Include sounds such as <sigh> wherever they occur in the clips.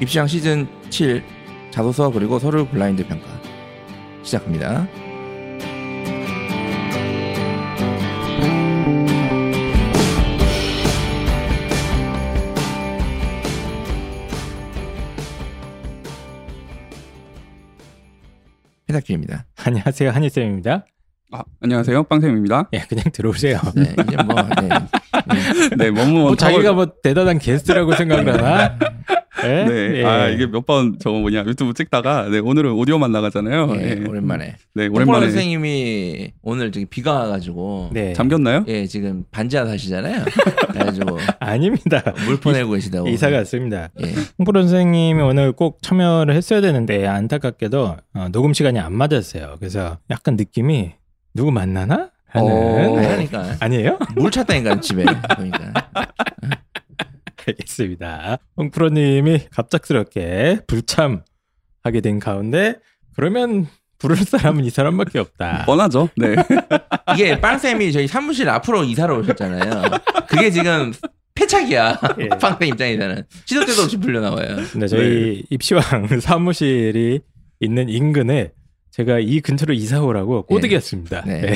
입시왕 시즌 7 자소서 그리고 서류 블라인드 평가 시작합니다. 해탁기입니다. 안녕하세요 한희쌤입니다. 아, 안녕하세요. 빵쌤입니다. 예, 그냥 들어오세요. 네, 이제 뭐 네. 네, <laughs> 뭐뭐 뭐 자기가 뭐 대단한 게스트라고 생각하나? <laughs> 예? 네. 예. 아, 이게 몇 번 저거 뭐냐 유튜브 찍다가 네, 오늘은 오디오만 나가잖아요. 네, 예. 오랜만에. 네, 오랜만에 오랜만에 선생님이 오늘 저기 비가 와가지고 네. 잠겼나요? 예 지금 반지하 사시잖아요. <laughs> 그래가지고 아닙니다. 물 보내고 계시다고. 이사 갔습니다. 예. 홍프로 선생님이 오늘 꼭 참여를 했어야 되는데 안타깝게도 어, 녹음 시간이 안 맞았어요. 그래서 약간 느낌이 누구 만나나 하는 어. 그러니까 아니에요? 물 찼다니까 집에 보니까. <laughs> 알겠습니다. 홍프로님이 갑작스럽게 불참하게 된 가운데 그러면 부를 사람은 이 사람밖에 없다. 뻔하죠. 네. <laughs> 이게 빵쌤이 저희 사무실 앞으로 이사를 오셨잖아요. 그게 지금 패착이야. 예. 빵쌤 입장에서는 시도 때도 없이 불려 나와요. 근데 저희 입시왕 <laughs> 사무실이 있는 인근에 제가 이 근처로 이사 오라고 꼬드겼습니다. 네. 네.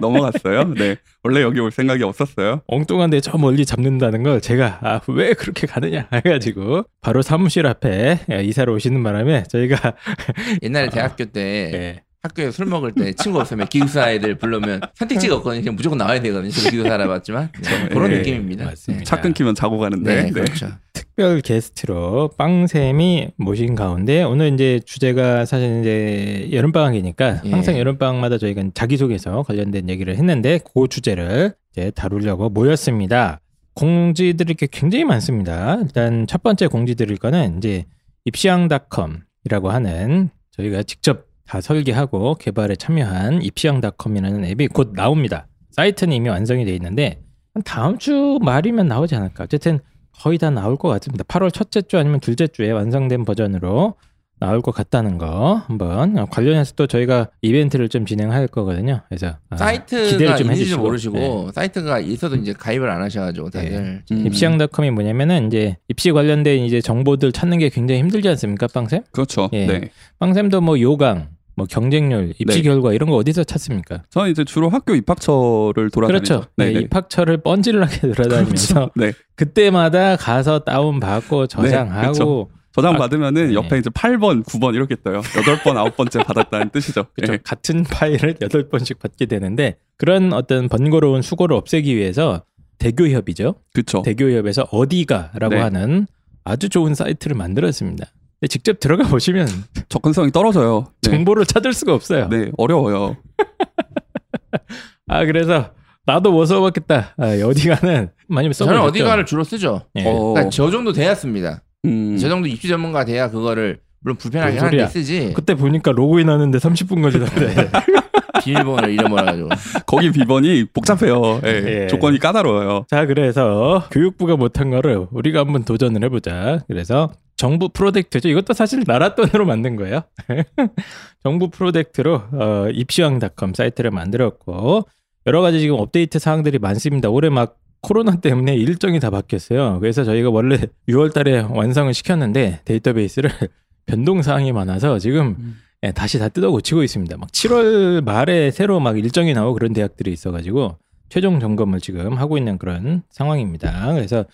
넘어갔어요. <laughs> 네. 원래 여기 올 생각이 없었어요. 엉뚱한데 저 멀리 잡는다는 걸 제가 아, 왜 그렇게 가느냐 해가지고 바로 사무실 앞에 이사를 오시는 바람에 저희가 <laughs> 옛날에 대학교 때 예, 학교에 술 먹을 때 친구 없으면 기숙사 애들 부르면 선택지가 없거든요. 그냥 무조건 나와야 되거든요. 저도 기숙사 살아봤지만 네, 그런 네, 느낌입니다. 맞습니다. 차 끊기면 자고 가는데. 네, 네. 그렇죠. 특별 게스트로 빵쌤이 모신 가운데 오늘 이제 주제가 사실 이제 여름방학이니까 예. 항상 여름방학마다 저희가 자기소개서 관련된 얘기를 했는데 그 주제를 이제 다루려고 모였습니다. 공지드릴 게 굉장히 많습니다. 일단 첫 번째 공지드릴 거는 이제 입시왕닷컴이라고 하는 저희가 직접 다 설계하고 개발에 참여한 입시왕닷컴이라는 앱이 곧 나옵니다. 사이트는 이미 완성이 돼 있는데 한 다음 주 말이면 나오지 않을까. 어쨌든 거의 다 나올 것 같습니다. 8월 첫째 주 아니면 둘째 주에 완성된 버전으로 나올 것 같다는 거 한번 관련해서 또 저희가 이벤트를 좀 진행할 거거든요. 그래서 아, 사이트가 기대를 좀 있는지 해주시고 모르시고 네. 사이트가 있어도 이제 가입을 안 하셔가지고 다들 음. 입시왕닷컴이 뭐냐면은 이제 입시 관련된 이제 정보들 찾는 게 굉장히 힘들지 않습니까, 빵쌤? 그렇죠. 예. 네. 빵쌤도 뭐 요강, 뭐 경쟁률, 입시 네. 결과 이런 거 어디서 찾습니까? 저는 이제 주로 학교 입학처를 돌아다니죠. 그렇죠. 네, 네. 입학처를 뻔질나게 <laughs> 돌아다니면서 네. 그때마다 가서 다운 받고 저장하고 그렇죠. 저장 아, 받으면은 네. 옆에 이제 8번, 9번 이렇게 떠요. 8번, 9번째 받았다는 뜻이죠. <laughs> 그렇죠. 예. 같은 파일을 여덟 번씩 받게 되는데 그런 어떤 번거로운 수고를 없애기 위해서 대교협이죠. 그렇죠. 대교협에서 어디가라고 네. 하는 아주 좋은 사이트를 만들었습니다. 근데 직접 들어가 보시면 접근성이 떨어져요. 네. 정보를 찾을 수가 없어요. 네, 어려워요. <laughs> 아 그래서 나도 못 써봤겠다. 아, 어디가는 많이 써봤죠. 저는 어디가를 주로 쓰죠. 예. 어, 그러니까 저 정도 돼야습니다. 음, 저 정도 입시 전문가 돼야 그거를 물론 불편하게 뭔 하는데. 쓰지 그때 보니까 로그인 하는데 30분 걸리던데. <laughs> 비밀번호를 잃어버려가지고 <laughs> 거기 비번이 복잡해요. 예, 예. 조건이 까다로워요. 자, 그래서 교육부가 못한 거를 우리가 한번 도전을 해보자. 그래서 정부 프로젝트죠. 이것도 사실 나라 돈으로 만든 거예요. <laughs> 정부 프로젝트로 어, 입시왕닷컴 사이트를 만들었고 여러 가지 지금 업데이트 사항들이 많습니다. 올해 막 코로나 때문에 일정이 다 바뀌었어요. 그래서 저희가 원래 6월달에 완성을 시켰는데 데이터베이스를 <laughs> 변동 사항이 많아서 지금 음. 예, 다시 다 뜯어 고치고 있습니다. 막 7월 말에 새로 막 일정이 나오고 그런 대학들이 있어가지고 최종 점검을 지금 하고 있는 그런 상황입니다. 그래서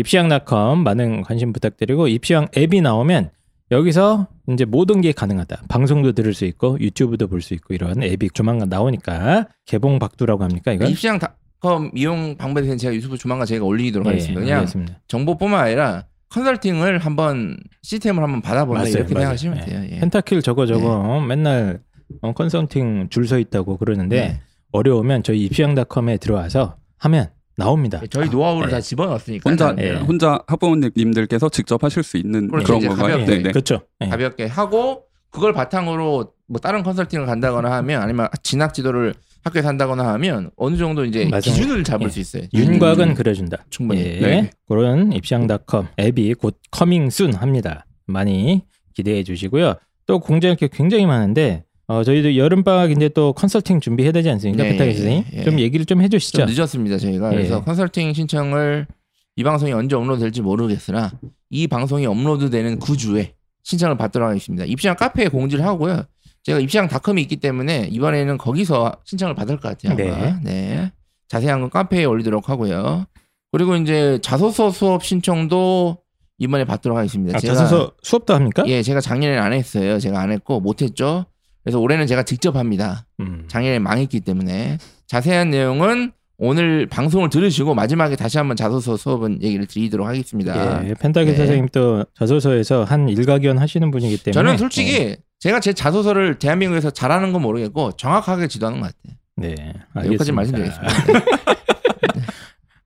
입시왕닷컴 많은 관심 부탁드리고 입시왕 앱이 나오면 여기서 이제 모든 게 가능하다. 방송도 들을 수 있고 유튜브도 볼 수 있고 이런 앱이 조만간 나오니까 개봉 박두라고 합니까 이건? 입시왕닷컴 이용 방법에 대해서 제가 유튜브 조만간 저희가 올리도록 예, 하겠습니다. 그냥 알겠습니다. 정보뿐만 아니라 컨설팅을 한번 시스템을 한번 받아본다 맞아요, 이렇게 맞아요. 생각하시면 예. 돼요. 예. 펜타킬 저거 저거 맨날 어, 컨설팅 줄 서 있다고 그러는데 네. 어려우면 저희 입시왕닷컴에 들어와서 하면 나옵니다. 저희 노하우를 네. 다 집어넣었으니까 혼자 예. 혼자 학부모님들께서 직접 하실 수 있는 그렇죠. 그런 건가요? 가볍게. 네, 네. 그렇죠. 예. 가볍게 하고 그걸 바탕으로 뭐 다른 컨설팅을 간다거나 하면 아니면 진학 지도를 학교에서 한다거나 하면 어느 정도 이제 맞아요. 기준을 잡을 예. 수 있어요. 윤곽은 음, 그려준다. 충분히. 예. 네. 그런 입시왕닷컴 앱이 곧 coming soon 합니다. 많이 기대해 주시고요. 또 공지할 게 굉장히 많은데 어, 저희도 여름방학인데 또 컨설팅 준비해야 되지 않습니까? 네, 펜타킬 예, 선생님? 예. 좀 얘기를 좀 해주시죠. 좀 늦었습니다 저희가 예. 그래서 컨설팅 신청을 이 방송이 언제 업로드 될지 모르겠으나 이 방송이 업로드 되는 그 주에 신청을 받도록 하겠습니다. 입시왕 카페에 공지를 하고요. 제가 입시왕닷컴이 있기 때문에 이번에는 거기서 신청을 받을 것 같아요. 아마. 네. 자세한 건 카페에 올리도록 하고요. 그리고 이제 자소서 수업 신청도 이번에 받도록 하겠습니다. 아, 제가- 자소서 수업도 합니까? 예, 제가 작년에는 안 했어요. 제가 안 했고 못 했죠. 그래서 올해는 제가 직접 합니다. 음. 작년에 망했기 때문에 자세한 내용은 오늘 방송을 들으시고 마지막에 다시 한번 자소서 수업은 얘기를 드리도록 하겠습니다. 예, 펜타기 네. 선생님 또 자소서에서 한 일가견 하시는 분이기 때문에 저는 솔직히 제가 제 자소서를 대한민국에서 잘하는 건 모르겠고 정확하게 지도하는 것 같아요. 네, 여기까지 알겠습니다. 말씀드리겠습니다. <laughs>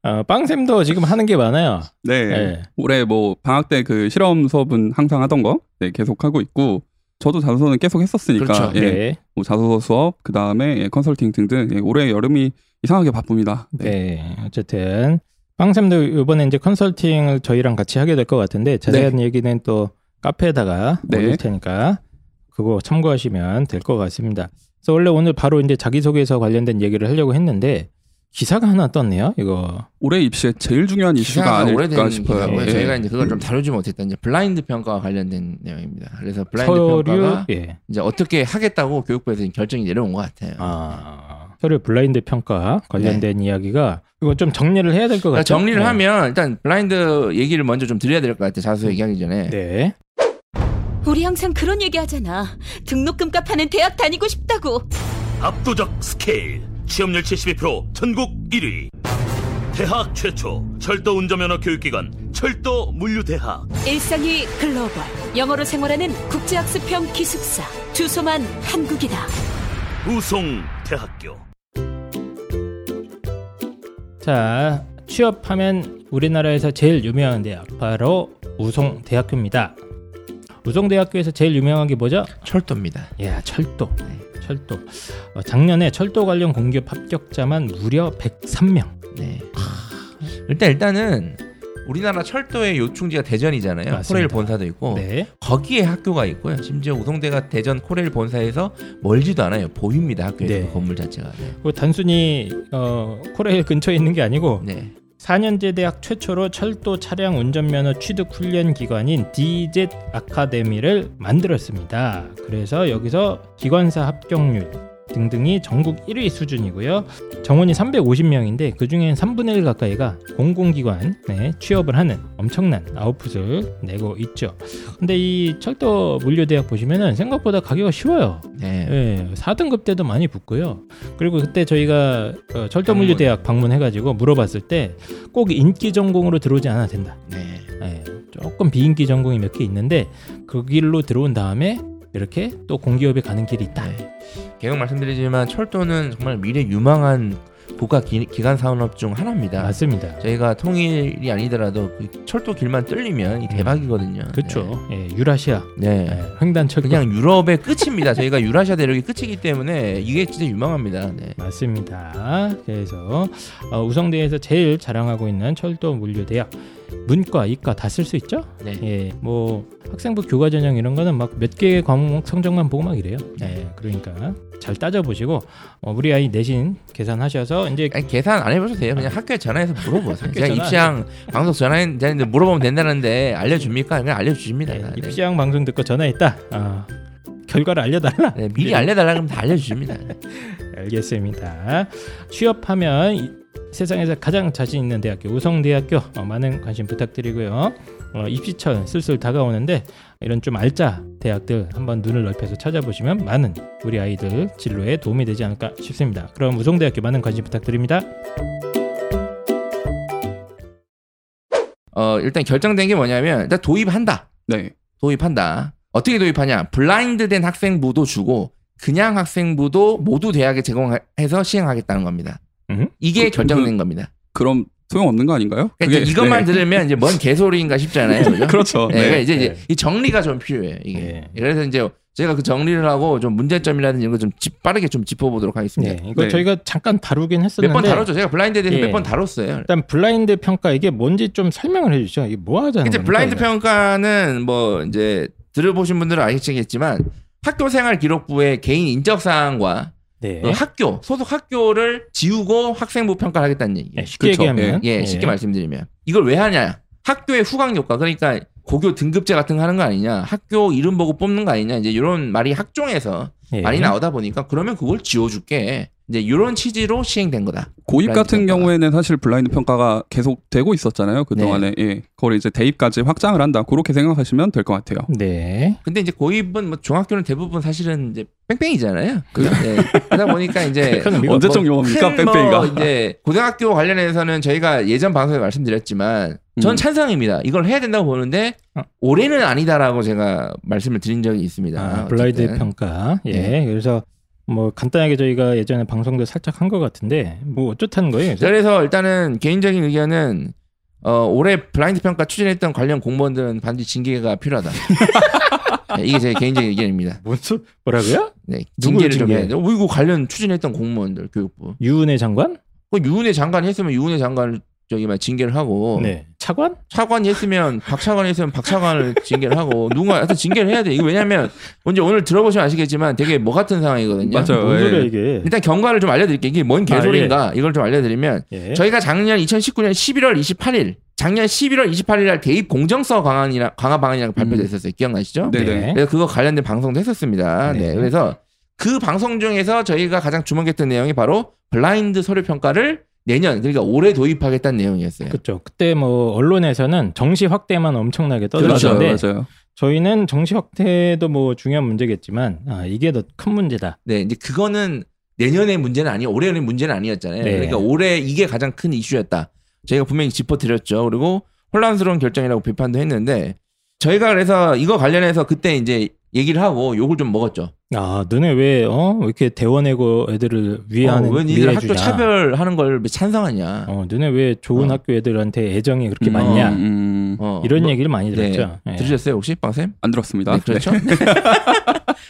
어, 빵쌤도 지금 하는 게 많아요. 네. 네. 올해 뭐 방학 때 그 실험 수업은 항상 하던 거 네, 계속 하고 있고 저도 자소서는 계속 했었으니까 그렇죠. 예, 네. 뭐 자소서 수업 그 다음에 예, 컨설팅 등등 예, 올해 여름이 이상하게 바쁩니다. 네. 네. 어쨌든 빵쌤도 이번에 이제 컨설팅을 저희랑 같이 하게 될 것 같은데 자세한 얘기는 또 카페에다가 네. 올릴 테니까 그거 참고하시면 될 것 같습니다. 그래서 원래 오늘 바로 이제 자기소개서 관련된 얘기를 하려고 했는데 기사가 하나 떴네요. 이거 올해 입시에 제일 중요한 이슈가 아닐까 싶어요. 예. 저희가 이제 그걸 좀 다루지 못했던 이제 블라인드 평가와 관련된 내용입니다. 그래서 블라인드 서류 평가가 예. 이제 어떻게 하겠다고 교육부에서 결정이 내려온 것 같아요. 아, 서류 블라인드 평가 관련된 이야기가 이거 좀 정리를 해야 될것 그러니까 같아요. 정리를 하면 일단 블라인드 얘기를 먼저 좀 드려야 될 것 같아요. 자소 얘기하기 전에. 네. 우리 항상 그런 얘기 하잖아. 등록금 값하는 대학 다니고 싶다고. 압도적 스케일 취업률 72% 전국 1위 대학 최초 철도 운전면허 교육기관 철도 물류대학 일상이 글로벌. 영어로 생활하는 국제학습형 기숙사. 주소만 한국이다. 우송대학교 자, 취업하면 우리나라에서 제일 유명한 대학 바로 우송대학교입니다. 우송대학교에서 제일 유명한 게 뭐죠? 철도입니다. 야, 철도. 철도. 어, 작년에 철도 관련 공기업 합격자만 무려 103명. 네. 일단 일단은 우리나라 철도의 요충지가 대전이잖아요. 맞습니다. 코레일 본사도 있고 네. 거기에 학교가 있고요. 심지어 우송대가 대전 코레일 본사에서 멀지도 않아요. 보입니다. 학교의 네. 그 건물 자체가. 네. 그 단순히 어, 코레일 근처에 있는 게 아니고 네. 4년제 대학 최초로 철도 차량 운전면허 취득 훈련 기관인 DZ 아카데미를 만들었습니다. 그래서 여기서 기관사 합격률 등등이 전국 1위 수준이고요. 정원이 350명인데 그 중엔 3분의 1 가까이가 공공기관 에 취업을 하는 엄청난 아웃풋을 내고 있죠. 근데 이 철도 물류대학 보시면은 생각보다 가격이 쉬워요. 네. 예, 4등급 때도 많이 붙고요. 그리고 그때 저희가 어, 철도 물류대학 방문해가지고 물어봤을 때 꼭 인기 전공으로 들어오지 않아도 된다. 네. 예, 조금 비인기 전공이 몇 개 있는데 그 길로 들어온 다음에 이렇게 또 공기업에 가는 길이 있다. 네. 계속 말씀드리지만 철도는 정말 미래 유망한 국가 기, 기관 산업 중 하나입니다. 맞습니다. 저희가 통일이 아니더라도 그 철도 길만 뚫리면 이 대박이거든요. 그렇죠. 예, 유라시아 네. 예, 네. 횡단 철도 그냥 유럽의 끝입니다. 저희가 유라시아 대륙이 끝이기 때문에 이게 진짜 유망합니다. 네. 맞습니다. 그래서 어, 우성대에서 제일 자랑하고 있는 철도 물류 대학 문과, 이과 다 쓸 수 있죠? 네. 예, 뭐 학생부 교과 전형 이런 거는 막 몇 개의 과목 성적만 보고 막 이래요. 네. 예, 그러니까 잘 따져 보시고 어, 우리 아이 내신 계산하셔서 이제 아니, 계산 안 해보셔도 돼요. 그냥 학교에 전화해서 물어보세요. 제가 전화 입시왕 방송 전화했는데 물어보면 된다는데 알려줍니까? 그냥 알려주십니다. 예, 네. 입시왕 방송 듣고 전화했다. 아, 결과를 알려달라. 네, 미리 알려달라 그러면 다 알려주십니다. <laughs> 알겠습니다. 취업하면 이- 세상에서 가장 자신 있는 대학교 우성대학교 어, 많은 관심 부탁드리고요. 어, 입시철 슬슬 다가오는데 이런 좀 알짜 대학들 한번 눈을 넓혀서 찾아보시면 많은 우리 아이들 진로에 도움이 되지 않을까 싶습니다. 그럼 우성대학교 많은 관심 부탁드립니다. 어, 일단 결정된 게 뭐냐면 일단 도입한다. 네. 도입한다. 어떻게 도입하냐? 블라인드된 학생부도 주고 그냥 학생부도 모두 대학에 제공해서 시행하겠다는 겁니다. 음? 이게 그- 결정된 겁니다. 그럼 소용 없는 거 아닌가요? 그러니까 이제 이것만 네. 들으면 이제 뭔 개소리인가 싶잖아요. <laughs> 그죠? 그렇죠. 네, 그러니까 네. 이제, 이제 네. 이 정리가 좀 필요해요. 이게. 네. 그래서 이제 제가 그 정리를 하고 좀 문제점이라든지 이런 거 좀 빠르게 좀 짚어보도록 하겠습니다. 네, 이거 네. 저희가 잠깐 다루긴 했었는데 몇 번 다뤘죠. 제가 블라인드에 대해서 예. 몇번 다뤘어요. 일단 블라인드 평가 이게 뭔지 좀 설명을 해주죠. 이게 뭐 하자는 이제 블라인드 이거? 평가는 뭐 이제 들어보신 분들은 아시겠지만 학교생활 기록부의 개인 인적 사항과 네. 그 학교 소속 학교를 지우고 학생부 평가를 하겠다는 얘기예요. 네, 쉽게 그렇죠. 얘기하면 예, 쉽게 말씀드리면 이걸 왜 하냐? 학교의 후광 효과. 그러니까 고교 등급제 같은 거 하는 거 아니냐, 학교 이름 보고 뽑는 거 아니냐, 이제 이런 말이 학종에서 예. 많이 나오다 보니까 그러면 그걸 지워줄게. 이제 이런 취지로 시행된 거다. 고입 같은 평가가. 경우에는 사실 블라인드 평가가 계속 되고 있었잖아요. 그 동안에 예, 그걸 이제 대입까지 확장을 한다. 그렇게 생각하시면 될 것 같아요. 네. 근데 이제 고입은 뭐 중학교는 대부분 사실은 이제 뺑뺑이잖아요. 네. 그러다 보니까 이제 <laughs> 이거 언제적 용어입니까, 큰 뺑뺑이가? 뭐 이제 고등학교 관련해서는 저희가 예전 방송에 말씀드렸지만 전 음. 찬성입니다. 이걸 해야 된다고 보는데 어. 올해는 아니다라고 제가 말씀을 드린 적이 있습니다. 아, 블라인드. 평가. 예. 네. 그래서 뭐 간단하게 저희가 예전에 방송도 살짝 한 것 같은데 뭐 어쩌다는 거예요. 그래서? 일단은 개인적인 의견은 어, 올해 블라인드 평가 추진했던 관련 공무원들은 반드시 징계가 필요하다. <laughs> 네, 이게 제 개인적인 의견입니다. 뭔 소, 뭐라고요? 네, 징계를 좀? 해야 돼. 어, 이거 관련 추진했던 공무원들 교육부. 유은혜 장관? 그 유은혜 장관이 했으면 유은혜 장관을 저기 막 징계를 하고 네. 차관? 차관이 했으면 박차관이 했으면 박차관을 징계를 하고 누군가 하여튼 징계를 해야 돼. 이거 왜냐면 먼저 오늘 들어보시면 아시겠지만 되게 뭐 같은 상황이거든요. 맞아요. 뭔 예. 소리야 이게? 일단 경과를 좀 알려드릴게요. 이게 뭔 개소리인가 이걸 좀 알려드리면 예. 저희가 작년 2019년 11월 28일 작년 11월 28일 날 대입 공정성 강화이라 강화 방안이라고 발표됐었어요. 기억나시죠? 네네. 그래서 그거 관련된 방송도 했었습니다. 네. 네. 그래서 그 방송 중에서 저희가 가장 주목했던 내용이 바로 블라인드 서류 평가를 내년 그러니까 올해 도입하겠다는 내용이었어요. 그렇죠. 그때 뭐 언론에서는 정시 확대만 엄청나게 맞아요, 떠들었는데 맞아요. 저희는 정시 확대도 뭐 중요한 문제겠지만 아, 이게 더 큰 문제다. 네, 이제 그거는 내년의 문제는 아니요. 올해의 문제는 아니었잖아요. 네. 그러니까 올해 이게 가장 큰 이슈였다. 저희가 분명히 짚어드렸죠. 그리고 혼란스러운 결정이라고 비판도 했는데 저희가 그래서 이거 관련해서 그때 이제 얘기를 하고 욕을 좀 먹었죠. 아, 너네 왜, 어? 왜 이렇게 대원해고 애들을 위하는, 어, 왜 니들 학교? 차별하는 걸 찬성하냐. 어, 너네 왜 좋은 어. 학교 애들한테 애정이 그렇게 음, 많냐? 음, 음, 어, 이런 뭐, 얘기를 많이 네. 들었죠. 예. 들으셨어요 혹시 빵쌤? 안 들었습니다. 네, 그렇죠.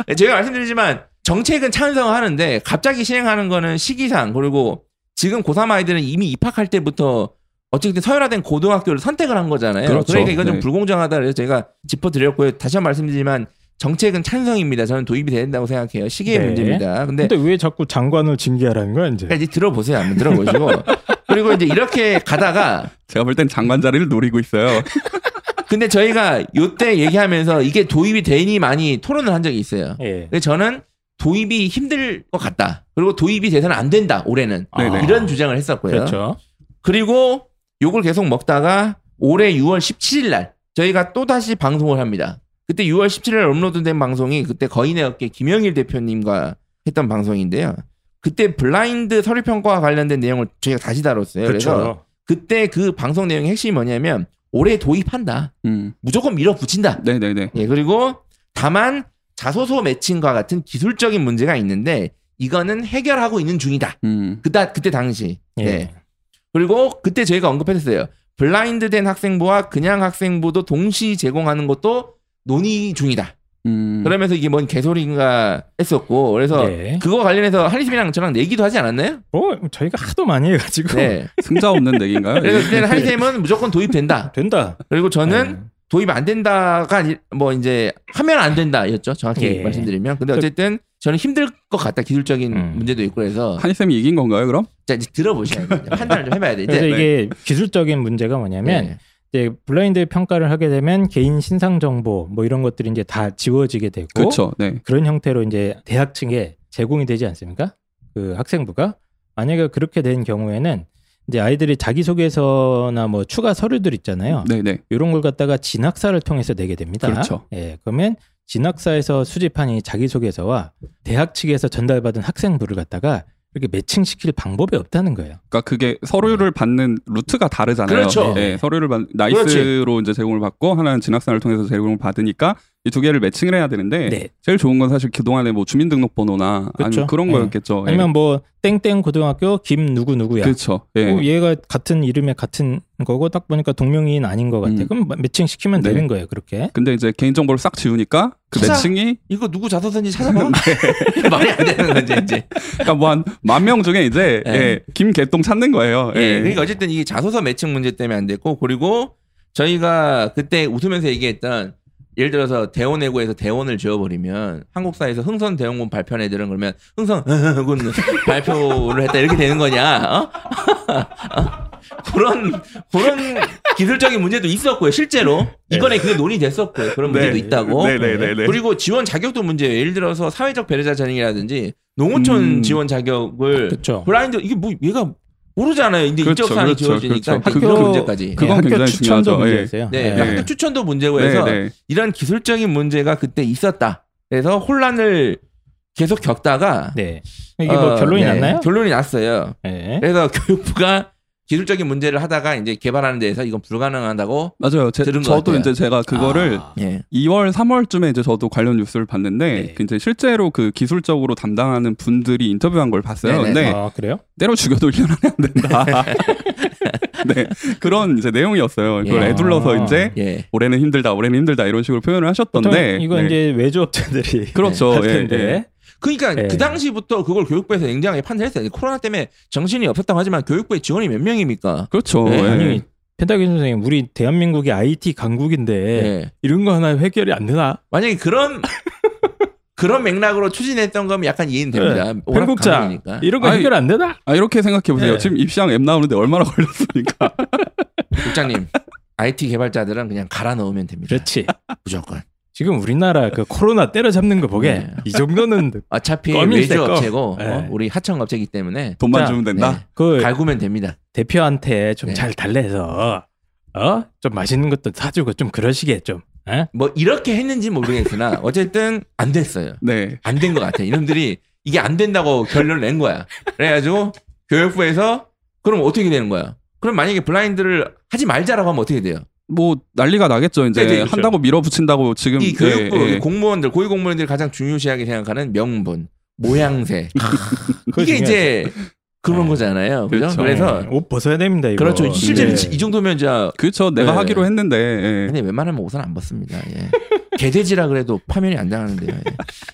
네, <laughs> 제가 말씀드리지만 정책은 찬성하는데 갑자기 시행하는 거는 시기상 그리고 지금 고3 아이들은 이미 입학할 때부터 어쨌든 서열화된 고등학교를 선택을 한 거잖아요. 그렇죠. 러니까 이건 좀 네. 불공정하다 그래서 제가 짚어드렸고요. 다시 한 번 말씀드리지만 정책은 찬성입니다. 저는 도입이 된다고 생각해요. 시기의 네. 문제입니다. 근데 근데 왜 자꾸 장관을 징계하라는 거야, 이제? 그러니까 이제 들어보세요. 한번 들어보시고 <laughs> 그리고 이제 이렇게 가다가 제가 볼 땐 장관 자리를 노리고 있어요. <laughs> 근데 저희가 요때 얘기하면서 이게 도입이 되니 많이 토론을 한 적이 있어요. 예. 근데 저는 도입이 힘들 것 같다. 그리고 도입이 돼서는 안 된다. 올해는 네네. 이런 주장을 했었고요. 그렇죠. 그리고 욕을 계속 먹다가 올해 6월 17일 날 저희가 또 다시 방송을 합니다. 그때 6월 17일 날 업로드된 방송이 그때 거인의 어깨 김영일 대표님과 했던 방송인데요. 그때 블라인드 서류 평가와 관련된 내용을 저희가 다시 다뤘어요. 그래서 그렇죠. 그때 그 방송 내용의 핵심이 뭐냐면 올해 도입한다. 음. 무조건 밀어붙인다. 네네네. 예, 그리고 다만 자소서 매칭과 같은 기술적인 문제가 있는데 이거는 해결하고 있는 중이다. 음. 그다 그때 당시. 예. 네. 그리고 그때 저희가 언급했었어요. 블라인드된 학생부와 그냥 학생부도 동시 제공하는 것도 논의 중이다. 음. 그러면서 이게 뭔 개소리인가 했었고 그래서 네. 그거 관련해서 한리쌤이랑 저랑 내기도 하지 않았나요? 뭐, 저희가 하도 많이 해가지고. 네. <laughs> 승자 없는 얘기인가요? 그래서 그때는 한리쌤은 무조건 도입된다. <laughs> 된다. 그리고 저는 네. 도입 안 된다가 아니- 뭐 이제 하면 안 된다였죠. 정확히 예. 말씀드리면. 근데 어쨌든 저는 힘들 것 같다. 기술적인 음. 문제도 있고 그래서 한이쌤이 이긴 건가요, 그럼? 자 이제 들어보셔야 돼요. 판단을 좀 해봐야 돼. 그래서 이제 이게 기술적인 문제가 뭐냐면 네. 이제 블라인드 평가를 하게 되면 개인 신상 정보 뭐 이런 것들이 이제 다 지워지게 되고 그렇죠. 네. 그런 형태로 이제 대학 측에 제공이 되지 않습니까? 그 학생부가 만약에 그렇게 된 경우에는 이제 아이들이 자기소개서나 뭐 추가 서류들 있잖아요. 네네. 이런 걸 갖다가 진학사를 통해서 내게 됩니다. 그렇죠. 예, 그러면 진학사에서 수집한 이 자기소개서와 대학 측에서 전달받은 학생부를 갖다가 이렇게 매칭시킬 방법이 없다는 거예요. 그러니까 그게 서류를 받는 루트가 다르잖아요. 그렇죠. 네, 서류를 받, 나이스로 이제 제공을 받고 하나는 진학사를 통해서 제공을 받으니까 이 두 개를 매칭을 해야 되는데 네. 제일 좋은 건 사실 그동안에 뭐 주민등록번호나 그렇죠. 아니면 그런 네. 거였겠죠. 예. 아니면 뭐 땡땡 고등학교 김 누구 누구야. 그렇죠. 예. 어, 얘가 같은 이름에 같은 거고 딱 보니까 동명이인 아닌 것 같아. 음. 그럼 매칭 시키면 네. 되는 거예요. 그렇게. 근데 이제 개인정보를 싹 지우니까 그 찾아. 매칭이 이거 누구 자소서인지 <laughs> 찾아봐. 말이 안 되는 거지 이제. 그러니까 뭐 한 만 명 중에 이제 네. 예, 김개똥 찾는 거예요. 예. 예. 그러니까 어쨌든 이게 자소서 매칭 문제 때문에 안 됐고 그리고 저희가 그때 웃으면서 얘기했던 예를 들어서 대원외고에서 대원을 지워버리면 한국사에서 흥선 대원군 발표한 애들은 그러면 흥선 <laughs> 군 발표를 했다 이렇게 되는 거냐? 어? <laughs> 어? 그런 그런 기술적인 문제도 있었고요. 실제로 이번에 그게 논의됐었고요. 그런 문제도 있다고. 네네네. 그리고 지원 자격도 문제예요. 예를 들어서 사회적 배려자 전형이라든지 농어촌 음. 지원 자격을 그렇죠. 블라인드 이게 뭐 얘가 모르잖아요. 근데 그렇죠, 인적 사항이 그렇죠, 지워지니까 그렇죠. 학교- 문제까지. 그건 학교 굉장히 추천도 중요하죠. 예. 문제였어요. 네, 네. 학교 추천도 문제고 해서 네, 네. 이런 기술적인 문제가 그때 있었다. 그래서 혼란을 계속 겪다가 네. 이게 뭐 어, 결론이 네, 났나요? 결론이 났어요. 네. 그래서 교육부가 기술적인 문제를 하다가 이제 개발하는 데에서 이건 불가능하다고 맞아요. 제, 들은 것 저도 같아요. 이제 제가 그거를 아. 예. 2월, 3월쯤에 이제 저도 관련 뉴스를 봤는데 네. 그 이제 실제로 그 기술적으로 담당하는 분들이 인터뷰한 걸 봤어요. 네네. 근데 아, 그래요? 때려 죽여도 1년 안에 안 된다. <laughs> 네. 그런 이제 내용이었어요. 이걸 예. 애둘러서 아. 이제 예. 올해는 힘들다, 올해는 힘들다 이런 식으로 표현을 하셨던데. 이건 네. 이제 외주 업체들이 그렇죠. 할 예, 텐데. 예. 그러니까 예. 그 당시부터 그걸 교육부에서 냉정하게 판단했어요. 코로나 때문에 정신이 없었다고 하지만 교육부의 지원이 몇 명입니까? 그렇죠. 네, 예. 아니 펜타기 선생님, 우리 대한민국이 IT 강국인데 예. 이런 거 하나 해결이 안 되나? 만약에 그런 <laughs> 그런 맥락으로 추진했던 거면 약간 이해는 됩니다. 워낙 편국장. 이런 거 아니, 해결 안 되나? 아 이렇게 생각해 보세요. 네. 지금 입시왕 앱 나오는데 얼마나 걸렸습니까? 국장님, IT 개발자들은 그냥 갈아 넣으면 됩니다. 그렇지. 무조건. 지금 우리나라 그 코로나 때려잡는 거 보게 네. 이 정도는 <laughs> 어차피 껌. 업체고 네. 어, 우리 하청 업체이기 때문에 돈만 자, 주면 된다. 네, 그 갈구면 됩니다. 대표한테 좀 네. 잘 달래서 어? 좀 맛있는 것도 사주고 좀 그러시게 좀. 에? 뭐 이렇게 했는지 모르겠으나 <laughs> 어쨌든 안 됐어요. 네. 안 된 것 같아. 이놈들이 이게 안 된다고 결론을 낸 거야. 그래가지고 교육부에서 그럼 어떻게 되는 거야? 그럼 만약에 블라인드를 하지 말자라고 하면 어떻게 돼요? 뭐 난리가 나겠죠. 이제 네, 네, 그렇죠. 한다고 밀어붙인다고 지금 이 교육부 예, 예. 이 공무원들 고위 공무원들이 가장 중요시하게 생각하는 명분, 모양새 <laughs> 이게. 이제 그런 네. 거잖아요. 그죠? 그렇죠. 그래서 네, 옷 벗어야 됩니다. 이거. 그렇죠. 실제로 네. 이 정도면 자 그렇죠. 내가 네. 하기로 했는데. 예. 근데 웬만하면 옷은 안 벗습니다. 예. 개돼지라 그래도 파면이 안 당하는데요. 예.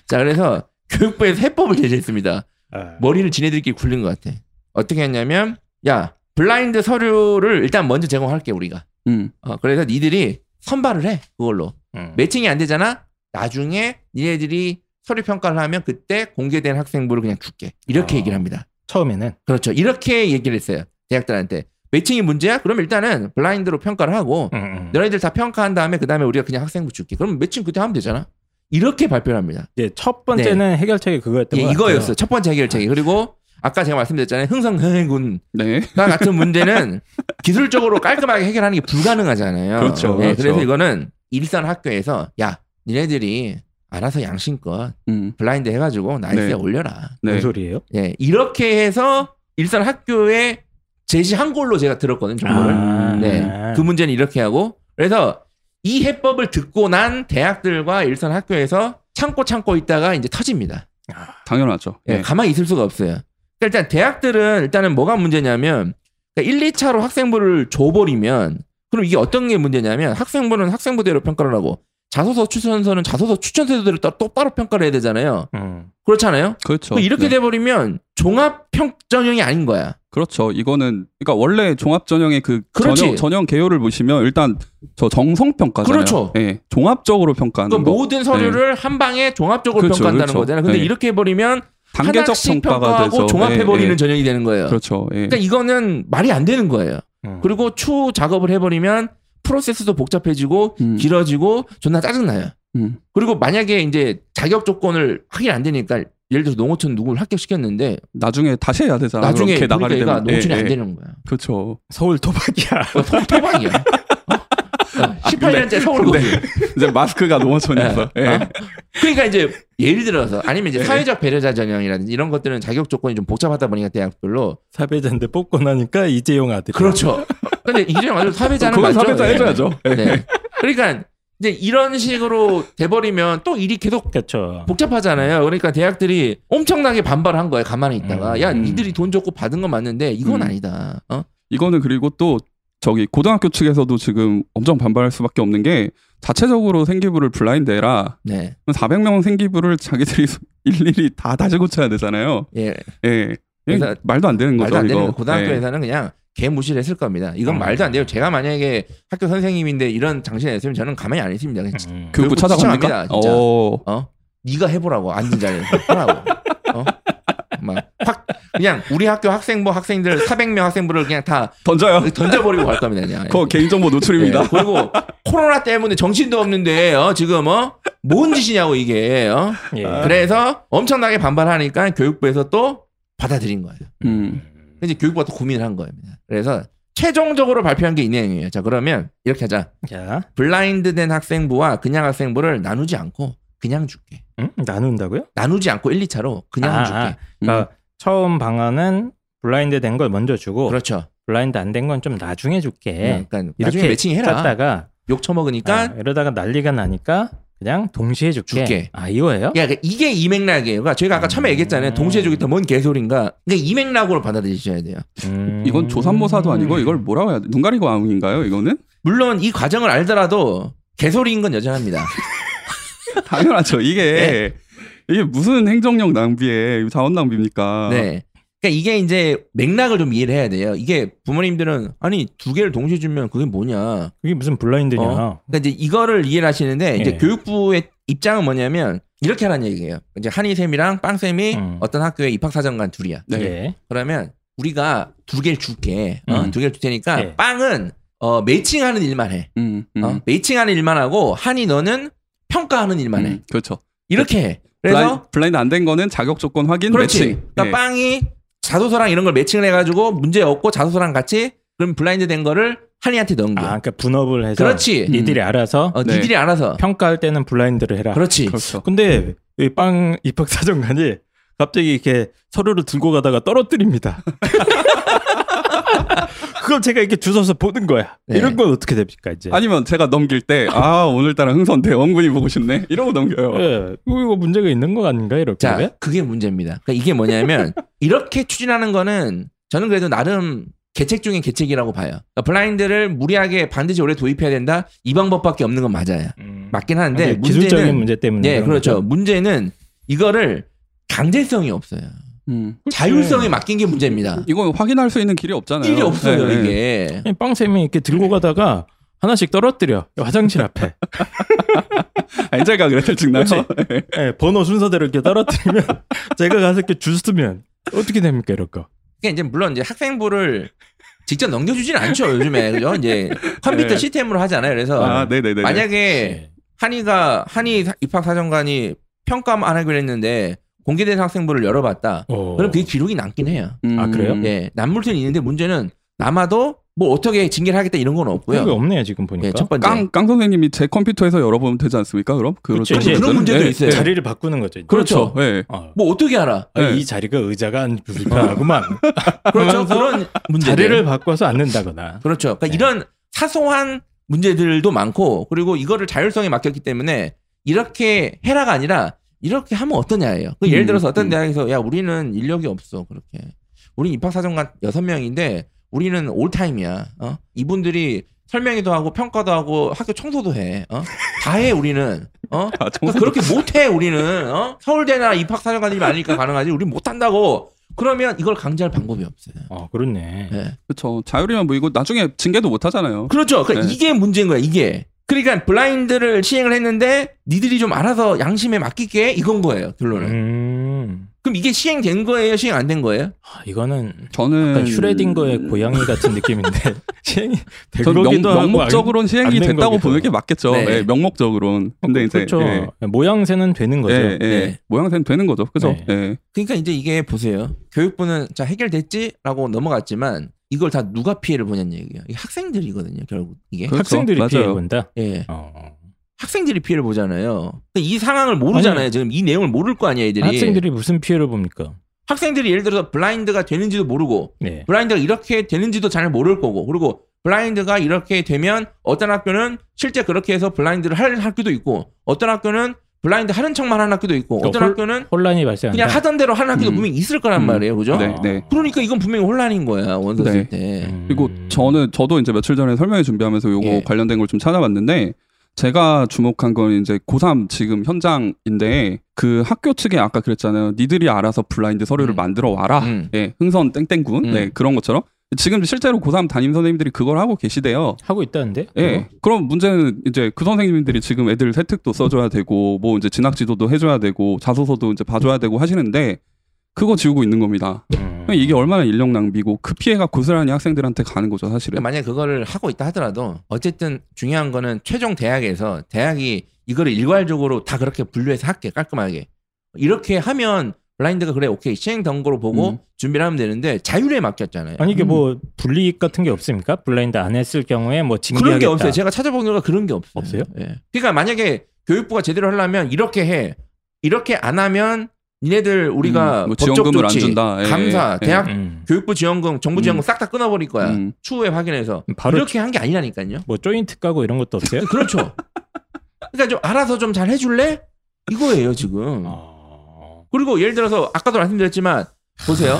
자 그래서 교육부에서 해법을 제시했습니다. 아, 머리를 지네들끼리 굴린 것 같아. 어떻게 했냐면 야 블라인드 서류를 일단 먼저 제공할게 우리가. 음. 어, 그래서 니들이 선발을 해 그걸로 음. 매칭이 안 되잖아. 나중에 니네들이 서류 평가를 하면 그때 공개된 학생부를 그냥 줄게. 이렇게 아. 얘기를 합니다. 처음에는 그렇죠. 이렇게 얘기를 했어요. 대학들한테 매칭이 문제야? 그럼 일단은 블라인드로 평가를 하고 음, 음. 너희들 다 평가한 다음에 그 다음에 우리가 그냥 학생부 줄게. 그럼 매칭 그때 하면 되잖아. 이렇게 발표를 합니다. 이제 첫 번째는 해결책이 그거였던 예, 것 같아요. 이거였어요. 첫 번째 해결책이. 그리고 아까 제가 말씀드렸잖아요. 흥성해군과 네. 같은 문제는 기술적으로 깔끔하게 해결하는 게 불가능하잖아요. 그렇죠, 예, 그렇죠. 그래서 이거는 일선 학교에서 야, 니네들이 알아서 양심껏 음. 블라인드 해가지고 나이스에 네. 올려라. 뭔 네. 소리예요? 예, 이렇게 해서 일선 학교에 제시한 걸로 제가 들었거든요. 정보를. 아. 네, 그 문제는 이렇게 하고 그래서 이 해법을 듣고 난 대학들과 일선 학교에서 참고 참고 있다가 이제 터집니다. 당연하죠. 예, 네. 가만히 있을 수가 없어요. 그러니까 일단 대학들은 일단은 뭐가 문제냐면 그러니까 1, 2차로 학생부를 줘버리면 그럼 이게 어떤 게 문제냐면 학생부는 학생부대로 평가를 하고 자소서 추천서는 자소서 추천서대로 또 똑바로 평가를 해야 되잖아요. 음. 그렇잖아요. 그렇죠. 이렇게 네. 돼버리면 종합 평 전형이 아닌 거야. 그렇죠. 이거는 그러니까 원래 종합 전형의 그 그렇지. 전형, 전형 개요를 보시면 일단 저 정성 평가잖아요. 그렇죠. 예. 종합적으로 평가하는 그 거. 모든 서류를 한 방에 종합적으로 그렇죠, 평가한다는 그렇죠. 거잖아요. 근데 네. 이렇게 해 버리면 단계적 평가가 돼서 종합해 버리는 예, 예. 전형이 되는 거예요. 그렇죠. 예. 그러니까 이거는 말이 안 되는 거예요. 음. 그리고 추 작업을 해버리면 프로세스도 복잡해지고 음. 길어지고 존나 짜증나요. 음. 그리고 만약에 이제 자격 조건을 확인 안 되니까 예를 들어서 농어촌 누구를 합격시켰는데 나중에 다시 해야 되잖아. 나중에 그렇게 그러니까 나가게 되면. 농촌이 예, 안 예. 되는 거야. 그렇죠. 서울 토박이야. 어, 서울 토박이야. 어? <laughs> 어, 18년째 서울 근데 거기. 이제 마스크가 농어촌이어서. 예. 어? 그러니까 이제 예를 들어서 아니면 이제 사회적 배려자 전형이라든지 이런 것들은 자격 조건이 좀 복잡하다 보니까 대학별로 사배자인데 뽑고 나니까 이재용 아들. 그렇죠. 근데 이재용 아주 사회자는 그건 맞죠? 사회자 네. 해줘야죠. 네. 그러니까 이제 이런 식으로 돼버리면 또 일이 계속 그렇죠. 복잡하잖아요. 그러니까 대학들이 엄청나게 반발한 거예요. 가만히 있다가 음, 야 음. 니들이 돈 줬고 받은 건 맞는데 이건 음. 아니다. 어? 이거는 그리고 또 저기 고등학교 측에서도 지금 엄청 반발할 수밖에 없는 게 자체적으로 생기부를 블라인드해라. 네. 400명 생기부를 자기들이 <laughs> 일일이 다 다시 고쳐야 되잖아요. 예. 예. 그래서 말도 안 되는 거죠. 말도 안 되는. 거. 고등학교에서는 그냥 개 무시를 했을 겁니다. 이건 음. 말도 안 돼요. 제가 만약에 학교 선생님인데 이런 장신을 했으면 저는 가만히 안 있습니다. 그냥 음. 예. 교육부 찾아갑니까? 진짜. 어. 어? 네가 해보라고 앉은 자리에서 하라고. 어? 그냥 우리 학교 학생부 학생들 400명 학생부를 그냥 다 던져요. 던져버리고 갈 겁니다. 그냥. 그거 개인정보 노출입니다. 네, 그리고 코로나 때문에 정신도 없는데 어, 지금 어? 뭔 짓이냐고 이게. 어? 예. 그래서 엄청나게 반발하니까 교육부에서 또 받아들인 거예요. 음. 이제 교육부가 또 고민을 한 거예요. 그래서 최종적으로 발표한 게 이 내용이에요. 자 그러면 이렇게 하자. 자, 블라인드된 학생부와 그냥 학생부를 나누지 않고 그냥 줄게. 음? 나눈다고요? 나누지 않고 1, 2차로 그냥 아, 줄게. 아. 그러니까 처음 방안은 블라인드 된 걸 먼저 주고 그렇죠. 블라인드 안 된 건 좀 나중에 줄게. 그러니까 나중에 매칭해라. 짰다가 욕 처먹으니까 아, 이러다가 난리가 나니까 그냥 동시에 줄게. 줄게. 아 이거예요? 야, 그러니까 이게 이 맥락이에요. 그러니까 저희가 아까 처음에 음. 얘기했잖아요. 동시에 주겠다. 뭔 개소리인가. 그러니까 이 맥락으로 받아들이셔야 돼요. 음. 이건 조산모사도 아니고 이걸 뭐라고 해야 돼? 눈 가리고 아웅인가요? 이거는 물론 이 과정을 알더라도 개소리인 건 여전합니다. <laughs> 당연하죠. 이게 이게 무슨 행정력 낭비에 자원 낭비입니까? 네. 그러니까 이게 이제 맥락을 좀 이해를 해야 돼요. 이게 부모님들은 아니 두 개를 동시에 주면 그게 뭐냐. 그게 무슨 블라인드냐? 어? 그러니까 이제 이거를 이해를 하시는데 이제 예. 교육부의 입장은 뭐냐면 이렇게 하라는 얘기예요. 이제 한이 쌤이랑 빵 쌤이 음. 어떤 학교에 입학 사정관 둘이야. 네. 예. 그러면 우리가 두 개를 줄게. 어? 음. 두 개를 줄 테니까 예. 빵은 어, 매칭하는 일만 해. 음, 음, 어? 매칭하는 일만 하고 한이 너는 평가하는 일만 해. 음, 그렇죠. 이렇게 해. 그래서 블라인, 블라인드 안 된 거는 자격 조건 확인 그렇지. 매칭. 그러니까 예. 빵이 자소서랑 이런 걸 매칭을 해가지고 문제 없고 자소서랑 같이 그럼 블라인드 된 거를 한이한테 넘겨. 아, 그러니까 분업을 해서 그렇지. 니들이 알아서 어, 네. 니들이 알아서. 평가할 때는 블라인드를 해라. 그렇지. 그렇죠. 근데 이 빵 입학 사정관이 갑자기 이렇게 서류를 들고 가다가 떨어뜨립니다. <laughs> 그걸 제가 이렇게 주워서 보는 거야. 네. 이런 건 어떻게 됩니까 이제? 아니면 제가 넘길 때 아 오늘따라 흥선대원군이 보고 싶네 이러고 넘겨요. 예, 이거 이거 문제가 있는 거 아닌가 이렇게? 자, 그게 문제입니다. 그러니까 이게 뭐냐면 <laughs> 이렇게 추진하는 거는 저는 그래도 나름 계책 중에 계책이라고 봐요. 그러니까 블라인드를 무리하게 반드시 올해 도입해야 된다. 이 방법밖에 없는 건 맞아요. 음. 맞긴 하는데 아니, 기술적인 문제는 문제 때문에. 네, 그렇죠. 거죠? 문제는 이거를 강제성이 없어요. 음. 자율성에 맡긴 게 문제입니다. 이거 확인할 수 있는 길이 없잖아요. 일이 없어요, 네, 네. 이게. 아니, 빵쌤이 이렇게 들고 가다가 하나씩 떨어뜨려 화장실 앞에 <laughs> 엔젤가 그랬을 증나요? 그렇지. 예, <laughs> 번호 순서대로 이렇게 떨어뜨리면 <laughs> 제가 가서 이렇게 주스면 어떻게 됩니까 이럴 거? 그러니까 이제 물론 이제 학생부를 직접 넘겨주지는 않죠 요즘에 그죠? 이제 컴퓨터 네. 시스템으로 하잖아요. 그래서 아. 만약에 한이가 한이 입학 사정관이 평가 안 하기로 했는데 공개된 학생부를 열어봤다. 어. 그럼 그게 기록이 남긴 해요. 아, 그래요? 예, 남을 수는 있는데 문제는 남아도 뭐 어떻게 징계를 하겠다 이런 건 없고요. 그게 없네요 지금 보니까. 예, 첫 번째. 깡, 깡 선생님이 제 컴퓨터에서 열어보면 되지 않습니까? 그럼 그렇죠. 그렇죠. 그런 문제도 있어요. 자리를 바꾸는 거죠. 이제. 그렇죠. 예. 어. 뭐 어떻게 알아? 아, 네. 이 자리가 의자가 안 불편하구만. <laughs> 그렇죠. 그런 문제. 자리를 바꿔서 앉는다거나. 그렇죠. 그러니까 네. 이런 사소한 문제들도 많고 그리고 이거를 자율성에 맡겼기 때문에 이렇게 해라가 아니라 이렇게 하면 어떠냐예요. 그 예를 음, 들어서 어떤 음. 대학에서 야 우리는 인력이 없어 그렇게. 우리 입학 사정관 여섯 명인데 우리는 올타임이야. 어? 이분들이 설명회도 하고 평가도 하고 학교 청소도 해. 어? 다 해 우리는. 어? <laughs> 아, 그러니까 그렇게 못 해 우리는. 어? 서울대나 입학 사정관들이 많으니까 가능하지. 우리 못 한다고. 그러면 이걸 강제할 방법이 없어요. 어, 그렇네. 예. 그렇죠. 자율이면 뭐 이거 나중에 징계도 못 하잖아요. 그렇죠. 그러니까 네. 이게 문제인 거야, 이게. 그러니까 블라인드를 시행을 했는데 니들이 좀 알아서 양심에 맡길게 이건 거예요, 결론은. 음. 그럼 이게 시행된 거예요, 시행 안 된 거예요? 아, 이거는 저는 약간 슈레딩거의 고양이 같은 느낌인데 <laughs> <laughs> 시행이 된전 명, 거기도 하고 명목적으로는 시행이 됐다고 보는 게 맞겠죠. 네. 예, 명목적으로는. 근데 이제 그렇죠. 예. 모양새는 되는 거죠. 예, 예. 네. 모양새는 되는 거죠. 그죠? 네. 예. 그러니까 이제 이게 보세요. 교육부는 자 해결됐지라고 넘어갔지만 이걸 다 누가 피해를 보냐는 얘기예요. 이게 학생들이거든요, 결국 이게. 그렇죠. 학생들이 맞아요. 피해 본다. 예. 어. 학생들이 피해를 보잖아요. 그러니까 이 상황을 모르잖아요. 아니, 지금 이 내용을 모를 거 아니에요, 애들이. 학생들이 무슨 피해를 봅니까? 학생들이 예를 들어서 블라인드가 되는지도 모르고 네. 블라인드가 이렇게 되는지도 잘 모를 거고 그리고 블라인드가 이렇게 되면 어떤 학교는 실제 그렇게 해서 블라인드를 할 학교도 있고 어떤 학교는 블라인드 하는 척만 하는 학교도 있고 어떤 그러니까 홀- 학교는 혼란이 발생한다. 그냥 하던 대로 하는 학교도 음. 분명히 있을 거란 음. 말이에요 그죠? 네, 네. 그러니까 이건 분명히 혼란인 거야 원서 네. 쓸 때. 음. 그리고 저는 저도 이제 며칠 전에 설명회 준비하면서 요거 예. 관련된 걸 좀 찾아봤는데 제가 주목한 건 이제 고3 지금 현장인데 그 학교 측에 아까 그랬잖아요. 니들이 알아서 블라인드 서류를 음. 만들어 와라. 음. 예, 흥선 땡땡군. 음. 네, 그런 것처럼 지금 실제로 고3 담임 선생님들이 그걸 하고 계시대요. 하고 있다는데? 예. 그럼 문제는 이제 그 선생님들이 지금 애들 세특도 써줘야 되고 뭐 이제 진학 지도도 해줘야 되고 자소서도 이제 봐줘야 되고 하시는데 그거 지우고 있는 겁니다. 음. 이게 얼마나 인력 낭비고 그 피해가 고스란히 학생들한테 가는 거죠 사실은. 만약에 그거를 하고 있다 하더라도 어쨌든 중요한 거는 최종 대학에서 대학이 이거를 일괄적으로 다 그렇게 분류해서 할게 깔끔하게 이렇게 하면 블라인드가 그래 오케이 시행 경고로 보고 음. 준비를 하면 되는데 자율에 맡겼잖아요. 아니 이게 뭐 분리 같은 게 없습니까? 블라인드 안 했을 경우에 뭐 징계하겠다. 그런 게 없어요. 제가 찾아본 결과 그런 게 없어요. 없어요? 예. 그러니까 만약에 교육부가 제대로 하려면 이렇게 해. 이렇게 안 하면 니네들 우리가 음, 뭐 법적 조치, 준다. 예, 감사, 예. 대학 음. 교육부 지원금, 정부 지원금 음. 싹다 끊어버릴 거야. 음. 추후에 확인해서 바로 이렇게 한 게 아니라니까요. 뭐 조인트 까고 이런 것도 없어요? 그렇죠. 그러니까 좀 알아서 좀 잘 해줄래? 이거예요 지금. 어... 그리고 예를 들어서 아까도 말씀드렸지만 보세요.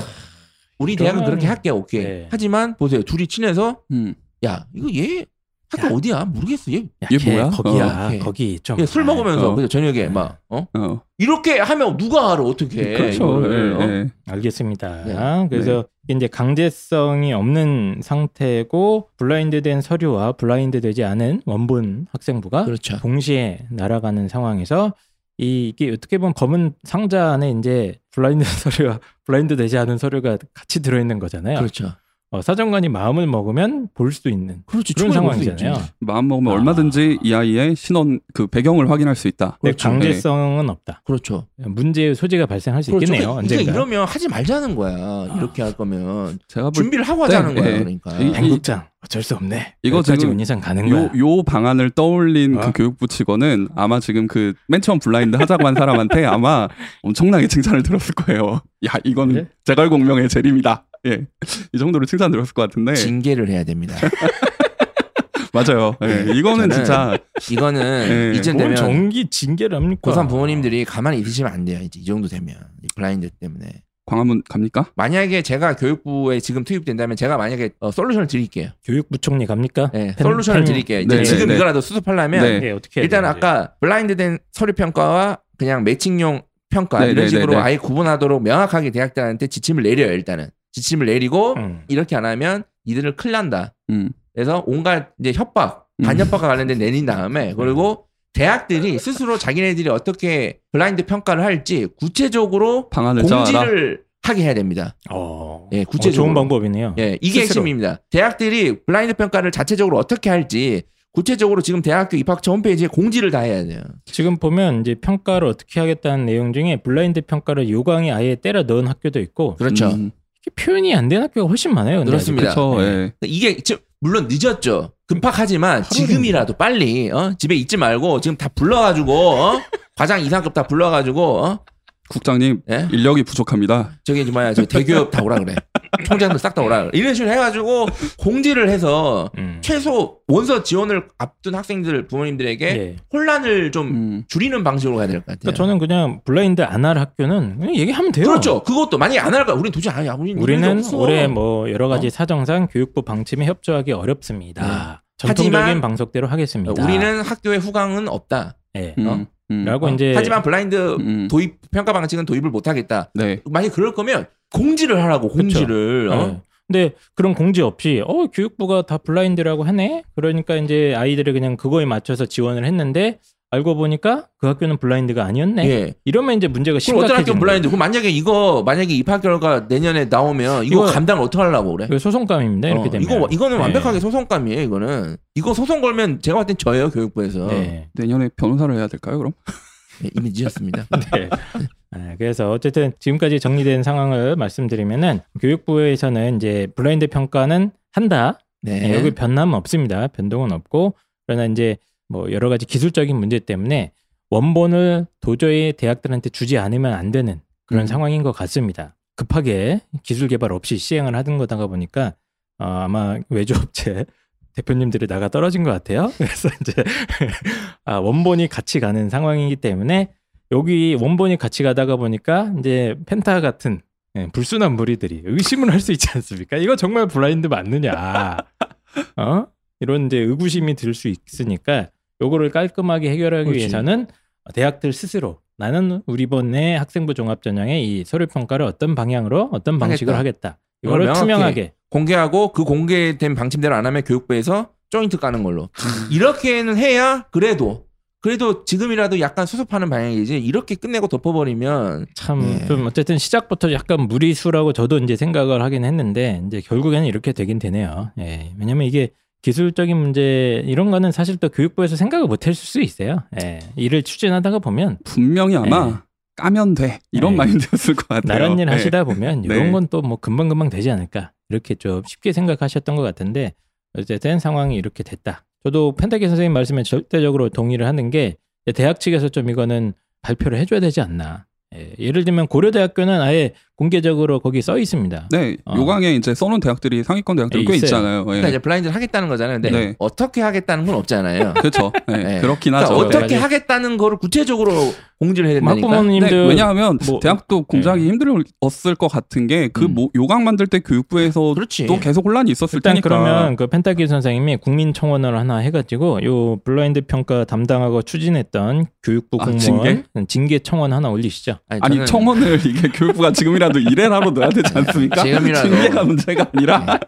우리 대학은 그렇게 할게 오케이. 네. 하지만 보세요. 둘이 친해서 음. 야 이거 얘 학교 야. 어디야 모르겠어. 얘, 야, 얘걔 뭐야? 거기야. 어, 걔. 거기 좀. 얘술 먹으면서 어. 그죠 저녁에 막 어? 어. 이렇게 하면 누가 알아 어떻게? 그렇죠. 예, 어? 예. 알겠습니다. 네. 그래서 이제 강제성이 없는 상태고 블라인드된 서류와 블라인드되지 않은 원본 학생부가 그렇죠. 동시에 날아가는 상황에서 이- 이게 어떻게 보면 검은 상자 안에 이제 블라인드 <laughs> 서류와 블라인드 되지 않은 서류가 같이 들어있는 거잖아요. 그렇죠. 어, 사정관이 마음을 먹으면 볼 수 있는 그렇지. 그런 상황이잖아요. 마음 먹으면 아. 얼마든지 이 아이의 신원 그 배경을 확인할 수 있다. 그렇죠. 강제성은 없다. 그렇죠. 문제의 소지가 발생할 수 그렇죠. 있겠네요. 그러니까 언젠가. 이러면 하지 말자는 거야. 이렇게 할 거면 제가 볼 준비를 하고 때, 하자는 거야. 예. 그러니까. 이- 행국장 어쩔 수 없네. 이거 지금 원이상 가는 거야. 요, 요 방안을 떠올린 어? 그 교육부 직원은 아마 지금 그 맨 처음 블라인드 하자고 한 사람한테 아마 엄청나게 칭찬을 들었을 거예요. 야, 이건 그래? 제갈공명의 재림이다. <laughs> 예. 이 정도로 칭찬 들었을 것 같은데. 징계를 해야 됩니다. <laughs> 맞아요. 예. 이거는 저는 진짜 이거는 예. 이쯤 뭘 되면 정기 징계를 합니까? 고3 부모님들이 가만히 있으시면 안 돼요. 이제 이 정도 되면 이 블라인드 때문에. 광화문 갑니까? 만약에 제가 교육부에 지금 투입된다면 제가 만약에 어, 솔루션을 드릴게요. 교육부총리 갑니까? 네, 펜- 솔루션을 펜- 드릴게요. 이제 네, 지금 네, 네. 이거라도 수습하려면 네. 네, 어떻게 일단 되는지. 아까 블라인드된 서류 평가와 그냥 매칭용 평가 네, 이런 네, 식으로 네, 네. 아예 구분하도록 명확하게 대학들한테 지침을 내려요. 일단은 지침을 내리고 음. 이렇게 안 하면 이들을 큰일 난다. 음. 그래서 온갖 이제 협박, 음. 반협박과 관련된 내린 다음에 그리고 대학들이 스스로 자기네들이 어떻게 블라인드 평가를 할지 구체적으로 방안을 짜라. 공지를 하게 해야 됩니다. 어, 예, 어, 구체적으로. 좋은 방법이네요. 예, 이게 스스로. 핵심입니다. 대학들이 블라인드 평가를 자체적으로 어떻게 할지 구체적으로 지금 대학교 입학처 홈페이지에 공지를 다 해야 돼요. 지금 보면 이제 평가를 어떻게 하겠다는 내용 중에 블라인드 평가를 요강에 아예 때려 넣은 학교도 있고 그렇죠. 음. 표현이 안된 학교가 훨씬 많아요. 근데 그렇습니다. 그렇죠. 네. 예. 이게 지금 물론 늦었죠. 급박하지만 지금이라도 빨리 어? 집에 있지 말고 지금 다 불러가지고 어? <laughs> 과장 이상급 다 불러가지고 어? 국장님 예? 인력이 부족합니다. 저기 뭐야 저 대기업 다 오라 그래. <laughs> 총장들 싹 다 오라 그래. 이런 식으로 해가지고 공지를 해서 음. 최소 원서 지원을 앞둔 학생들 부모님들에게 예. 혼란을 좀 음. 줄이는 방식으로 가야 될 것 같아요. 그러니까 저는 그냥 블라인드 안 할 학교는 그냥 얘기하면 돼요. 그렇죠. 그것도 만약에 안 할까? 우리는 도저히 안 해. 우리는 우리는. 올해 뭐 여러 가지 어? 사정상 교육부 방침에 협조하기 어렵습니다. 네. 전통적인 하지만 방석대로 하겠습니다. 우리는 학교의 후강은 없다. 예. 음. 어? 음. 라고 어? 이제 하지만 블라인드 음. 도입 평가 방식은 도입을 못 하겠다. 네. 만약 그럴 거면 공지를 하라고 공지를. 어? 예. 근데 그런 공지 없이 어 교육부가 다 블라인드라고 하네. 그러니까 이제 아이들이 그냥 그거에 맞춰서 지원을 했는데 알고 보니까 그 학교는 블라인드가 아니었네. 예. 이러면 이제 문제가 그럼 어떤 학교 심각해지는 블라인드? 그럼 만약에 이거 만약에 입학 결과 내년에 나오면 이거, 이거- 감당을 어떻게 하려고 그래? 소송감입니다. 이렇게 어, 되면 이거 이거는 예. 완벽하게 소송감이에요. 이거는 이거 소송 걸면 제가 봤을 땐 저예요 교육부에서 네. 내년에 변호사를 해야 될까요, 그럼? 예, 이미 늦었습니다. 네. 아, <laughs> 그래서 어쨌든 지금까지 정리된 상황을 말씀드리면은 교육부에서는 이제 블라인드 평가는 한다. 네. 네, 여기 변함은 없습니다. 변동은 없고 그러나 이제 뭐 여러 가지 기술적인 문제 때문에 원본을 도저히 대학들한테 주지 않으면 안 되는 그런 음. 상황인 것 같습니다. 급하게 기술 개발 없이 시행을 하던 거다가 보니까 어, 아마 외주업체 <laughs> 대표님들이 나가 떨어진 것 같아요. <laughs> 그래서 이제 <laughs> 아, 원본이 같이 가는 상황이기 때문에 여기 원본이 같이 가다가 보니까 이제 펜타 같은 예, 불순한 무리들이 의심을 할 수 있지 않습니까? 이거 정말 블라인드 맞느냐? 어? 이런 이제 의구심이 들 수 있으니까 요거를 깔끔하게 해결하기 그렇지. 위해서는 대학들 스스로 나는 우리 번의 학생부 종합전형의 이 서류 평가를 어떤 방향으로 어떤 방식으로 하겠다. 이거를 명확히 투명하게 공개하고 그 공개된 방침대로 안 하면 교육부에서 조인트 까는 걸로. 이렇게는 해야 그래도 그래도 지금이라도 약간 수습하는 방향이지 이렇게 끝내고 덮어버리면 참 예. 좀 어쨌든 시작부터 약간 무리수라고 저도 이제 생각을 하긴 했는데 이제 결국에는 이렇게 되긴 되네요. 예. 왜냐면 이게 기술적인 문제 이런 거는 사실 또 교육부에서 생각을 못 했을 수 있어요. 예. 일을 추진하다가 보면 분명히 아마 네. 까면 돼 이런 네. <laughs> 마인드였을 것 같아요. 나란 일 네. 하시다 보면 이런 네. 건또 뭐 금방 금방 되지 않을까 이렇게 좀 쉽게 생각하셨던 것 같은데 어쨌든 상황이 이렇게 됐다. 저도 펜타키 선생님 말씀에 절대적으로 동의를 하는 게 대학 측에서 좀 이거는 발표를 해줘야 되지 않나. 예, 예를 들면 고려대학교는 아예 공개적으로 거기 써 있습니다. 네, 어. 요강에 이제 써놓은 대학들이 상위권 대학들이 예, 꽤 있어요. 있잖아요. 예. 그러니까 이제 블라인드를 하겠다는 거잖아요. 근데 네. 어떻게 하겠다는 건 없잖아요. <laughs> 그렇죠. 네, 네. 그렇긴 그러니까 하죠. 어떻게 그래가지고- 하겠다는 거를 구체적으로 공지를 해야 된다니까. 학부모님들 네, 왜냐하면 뭐- 대학도 공작이 힘들었을 것 같은 게그 음. 요강 만들 때 교육부에서 그렇지. 또 계속 혼란이 있었을 일단 테니까. 그러면 그 펜타키 선생님이 국민청원을 하나 해가지고 요 블라인드 평가 담당하고 추진했던 교육부 아, 공무원 징계 청원 하나 올리시죠. 아니 저는 청원을 <laughs> 이게 교육부가 지금이라 도 일해라로 넣어야 되지 않습니까? 지금이라도. 징계가 문제가 아니라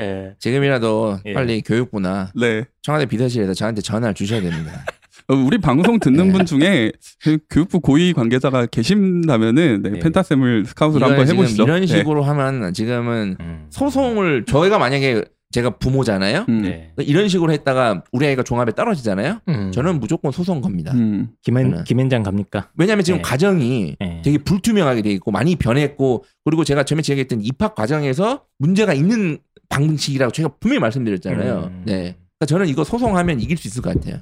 예. 지금이라도 예. 빨리 교육부나 네 청와대 비서실에서 저한테 전화를 주셔야 됩니다. 어, 우리 방송 듣는 네. 분 중에 그 교육부 고위 관계자가 계신다면은 네, 네. 펜타쌤을 스카웃을 한번 해보시죠. 이런 네. 식으로 하면 지금은 음. 소송을 저희가 만약에 제가 부모잖아요. 음, 네. 이런 식으로 했다가 우리 아이가 종합에 떨어지잖아요. 음. 저는 무조건 소송 겁니다. 음. 김현 저는- 김현장 갑니까? 왜냐하면 지금 네. 과정이 네. 되게 불투명하게 돼 있고 많이 변했고 그리고 제가 처음에 얘기했던 입학 과정에서 문제가 있는 방식이라고 제가 분명히 말씀드렸잖아요. 음. 네. 그러니까 저는 이거 소송하면 이길 수 있을 것 같아요.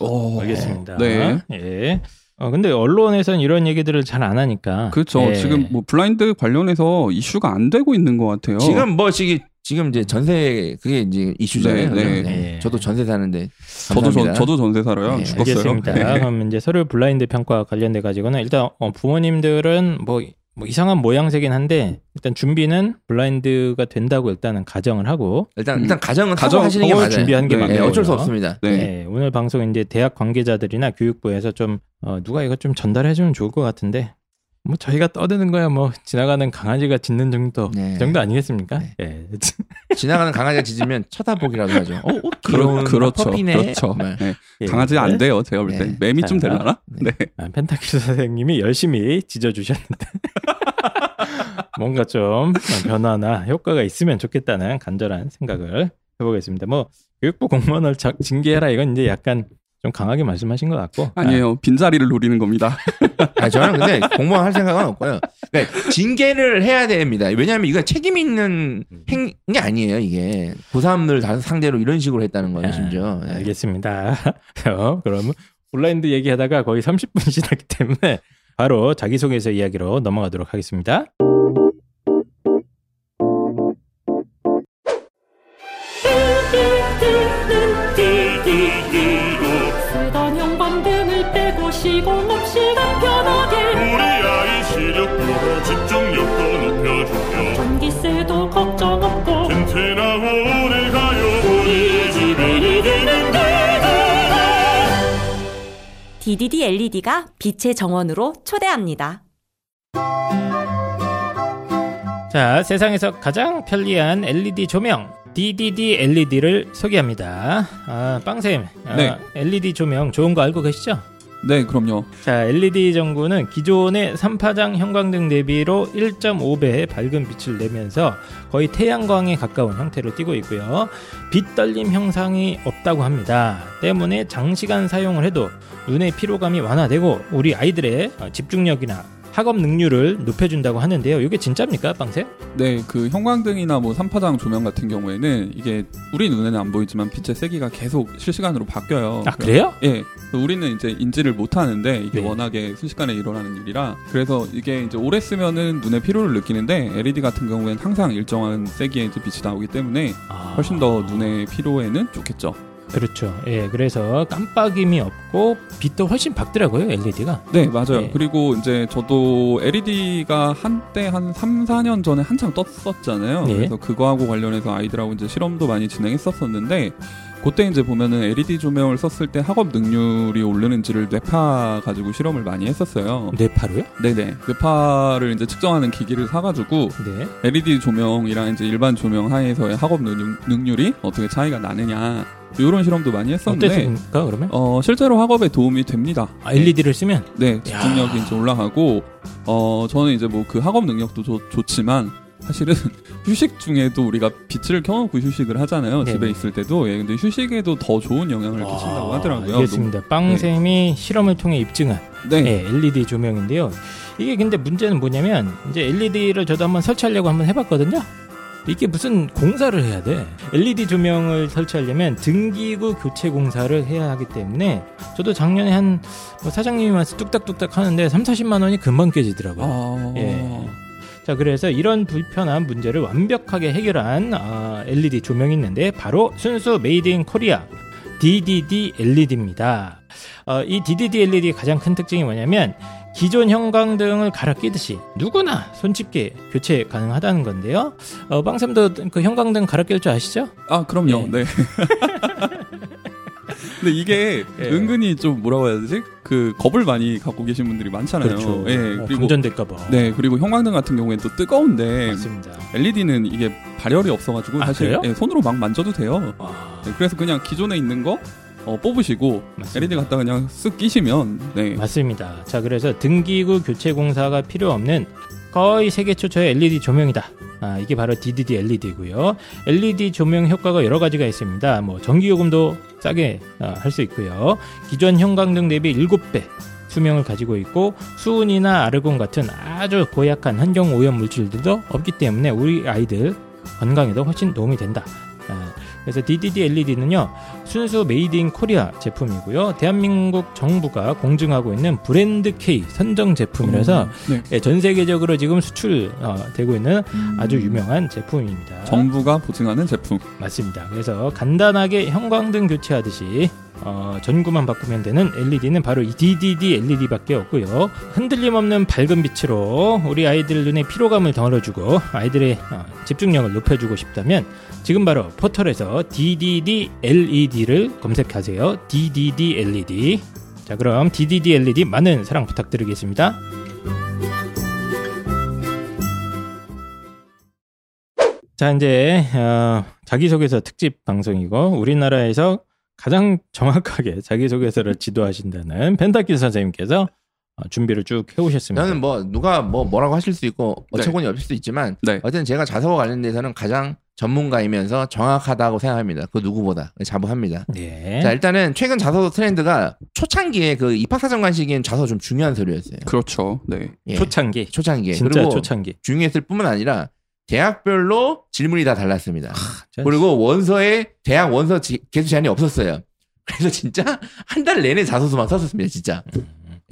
오, 알겠습니다. 네. 예. 어, 근데 언론에서는 이런 얘기들을 잘 안 하니까. 그렇죠. 예. 지금 뭐 블라인드 관련해서 이슈가 안 되고 있는 것 같아요. 지금 뭐 지금 지금 이제 전세 그게 이제 이슈잖아요. 네, 네. 네. 저도 전세 사는데 저도 감사합니다. 전, 저도 전세 살아요. 네, 죽었어요. 알겠습니다. 네. <laughs> 그럼 이제 서류 블라인드 평가 관련돼 가지고는 일단 어, 부모님들은 뭐, 뭐 이상한 모양새긴 한데 일단 준비는 블라인드가 된다고 일단은 가정을 하고 일단 음. 일단 가정은 가정 하시는 게 맞아요. 준비하는 게 네, 네, 맞네요. 어쩔 수 없습니다. 네. 네, 오늘 방송 이제 대학 관계자들이나 교육부에서 좀 어, 누가 이거 좀 전달해 주면 좋을 것 같은데 뭐 저희가 떠드는 거야 뭐 지나가는 강아지가 짖는 정도 네. 그 정도 아니겠습니까? 네. 예. <laughs> 지나가는 강아지가 짖으면 쳐다보기라도 하죠. 어, 어 그렇, 귀여운 그렇죠. 퍼피네. 그렇죠. 정말. 네. 예. 강아지 안 돼요. 제가 볼 때. 네. 매미 좀 자, 되려나? 네. 아, 펜타키 선생님이 열심히 짖어 주셨는데 <laughs> 뭔가 좀 변화나 효과가 있으면 좋겠다는 간절한 생각을 해보겠습니다. 뭐 교육부 공무원을 자- 징계해라 이건 이제 약간 좀 강하게 말씀하신 것 같고 아니에요. 빈자리를 노리는 겁니다. <laughs> 아 저는 근데 공무원 할 생각은 없고요. 그러니까 징계를 해야 됩니다. 왜냐하면 이거 책임 있는 행위 아니에요. 이게 고3들 다 상대로 이런 식으로 했다는 거예요. 심지어. 아, 네. 알겠습니다. <laughs> 어, 그러면 블라인드 얘기하다가 거의 30분 지났기 때문에 바로 자기소개서 이야기로 넘어가도록 하겠습니다. 시공 없이 간편하게 우리 아이 시력도 집중력도 높여주며 전기세도 걱정 없고 튼튼하고 오래 가요 우리 집이 되는데 DDD LED가 빛의 정원으로 초대합니다. 자, 세상에서 가장 편리한 LED 조명 DDD LED를 소개합니다. 아, 빵쌤, 아, 네. LED 조명 좋은 거 알고 계시죠? 네, 그럼요. 자, LED 전구는 기존의 3파장 형광등 대비로 1.5배의 밝은 빛을 내면서 거의 태양광에 가까운 형태로 띄고 있고요. 빛 떨림 형상이 없다고 합니다. 때문에 장시간 사용을 해도 눈의 피로감이 완화되고 우리 아이들의 집중력이나 학업 능률을 높여준다고 하는데요. 이게 진짜입니까, 빵쌤? 네, 그 형광등이나 뭐 삼파장 조명 같은 경우에는 이게 우리 눈에는 안 보이지만 빛의 세기가 계속 실시간으로 바뀌어요. 아, 그래요? 예. 우리는 이제 인지를 못 하는데 이게 네. 워낙에 순식간에 일어나는 일이라 그래서 이게 이제 오래 쓰면은 눈의 피로를 느끼는데 LED 같은 경우에는 항상 일정한 세기의 빛이 나오기 때문에 아. 훨씬 더 눈의 피로에는 좋겠죠. 그렇죠. 예, 그래서 깜빡임이 없고 빛도 훨씬 밝더라고요, LED가. 네, 맞아요. 네. 그리고 이제 저도 LED가 한때 한 3, 4년 전에 한창 떴었잖아요. 네. 그래서 그거하고 관련해서 아이들하고 이제 실험도 많이 진행했었었는데 그때 이제 보면은 LED 조명을 썼을 때 학업 능률이 오르는지를 뇌파 가지고 실험을 많이 했었어요. 뇌파로요? 네네. 뇌파를 이제 측정하는 기기를 사가지고 네. LED 조명이랑 이제 일반 조명 하에서의 학업 능률, 능률이 어떻게 차이가 나느냐 이런 실험도 많이 했었는데 어땠습니까 그러면? 어, 실제로 학업에 도움이 됩니다. 아, LED를 쓰면 네, 집중력이 이제 올라가고 어 저는 이제 뭐 그 학업 능력도 좋, 좋지만 사실은 <laughs> 휴식 중에도 우리가 빛을 켜놓고 휴식을 하잖아요. 네네. 집에 있을 때도 예, 근데 휴식에도 더 좋은 영향을 끼친다고 하더라고요. 아, 알겠습니다. 빵쌤이 실험을 통해 입증한 네. 네, LED 조명인데요. 이게 근데 문제는 뭐냐면 이제 LED를 저도 한번 설치하려고 한번 해봤거든요. 이게 무슨 공사를 해야 돼. LED 조명을 설치하려면 등기구 교체 공사를 해야 하기 때문에 저도 작년에 한 뭐 사장님이 와서 뚝딱뚝딱 하는데 3, 40만 원이 금방 깨지더라고요. 아, 예. 자, 그래서 이런 불편한 문제를 완벽하게 해결한 아, LED 조명이 있는데 바로 순수 made in Korea DDD LED입니다. 어, 이 DDD LED 가장 큰 특징이 뭐냐면 기존 형광등을 갈아 끼듯이 누구나 손쉽게 교체 가능하다는 건데요. 어, 빵쌤도 그 형광등 갈아 낄 줄 아시죠? 아 그럼요. 예. 네. <laughs> 근데 이게 예. 은근히 좀 뭐라고 해야 되지? 그 겁을 많이 갖고 계신 분들이 많잖아요. 그렇죠. 예. 어, 그리고 감전될까봐. 네 그리고 형광등 같은 경우에는 또 뜨거운데 맞습니다. LED는 이게 발열이 없어가지고 아, 사실? 예, 손으로 막 만져도 돼요. 아, 네, 그래서 그냥 기존에 있는 거 어, 뽑으시고 맞습니다. LED 갖다 그냥 쓱 끼시면 네. 맞습니다. 자, 그래서 등기구 교체 공사가 필요 없는 거의 세계 최초의 LED 조명이다. 아, 이게 바로 DDD LED고요. LED 조명 효과가 여러 가지가 있습니다. 뭐 전기 요금도 싸게 아, 할수 있고요. 기존 형광등 대비 7배 수명을 가지고 있고 수은이나 아르곤 같은 아주 고약한 환경 오염 물질들도 없기 때문에 우리 아이들 건강에도 훨씬 도움이 된다. 아, 그래서 DDD LED는요 순수 made in Korea 제품이고요. 대한민국 정부가 공증하고 있는 브랜드 K 선정 제품이라서 네. 예, 전 세계적으로 지금 수출되고 있는 아주 유명한 제품입니다. 정부가 보증하는 제품. 맞습니다. 그래서 간단하게 형광등 교체하듯이 어, 전구만 바꾸면 되는 LED는 바로 이 DDD LED밖에 없고요. 흔들림 없는 밝은 빛으로 우리 아이들 눈에 피로감을 덜어주고 아이들의 어, 집중력을 높여주고 싶다면 지금 바로 포털에서 DDD LED를 검색하세요. DDD LED. 자, 그럼 DDD LED 많은 사랑 부탁드리겠습니다. 자, 이제 어, 자기소개서 특집 방송이고 우리나라에서 가장 정확하게 자기소개서를 지도하신다는 펜타키 선생님께서 어, 준비를 쭉 해오셨습니다. 저는 뭐 누가 뭐 뭐라고 하실 수 있고 네. 어처구니 없을 수도 있지만 네. 어쨌든 제가 자서와 관련돼서는 가장 전문가이면서 정확하다고 생각합니다. 그 누구보다 자부합니다. 네. 자 일단은 최근 자서 트렌드가 초창기에 그 입학사정관 시기엔 자서 좀 중요한 서류였어요. 그렇죠. 네. 예, 초창기. 초창기에 진짜 그리고 초창기. 중요했을 뿐만 아니라 대학별로 질문이 다 달랐습니다. 전- 그리고 원서에 대학 원서 지- 개수 제한이 없었어요. <laughs> 그래서 진짜 한 달 내내 자소서만 썼었습니다. 진짜.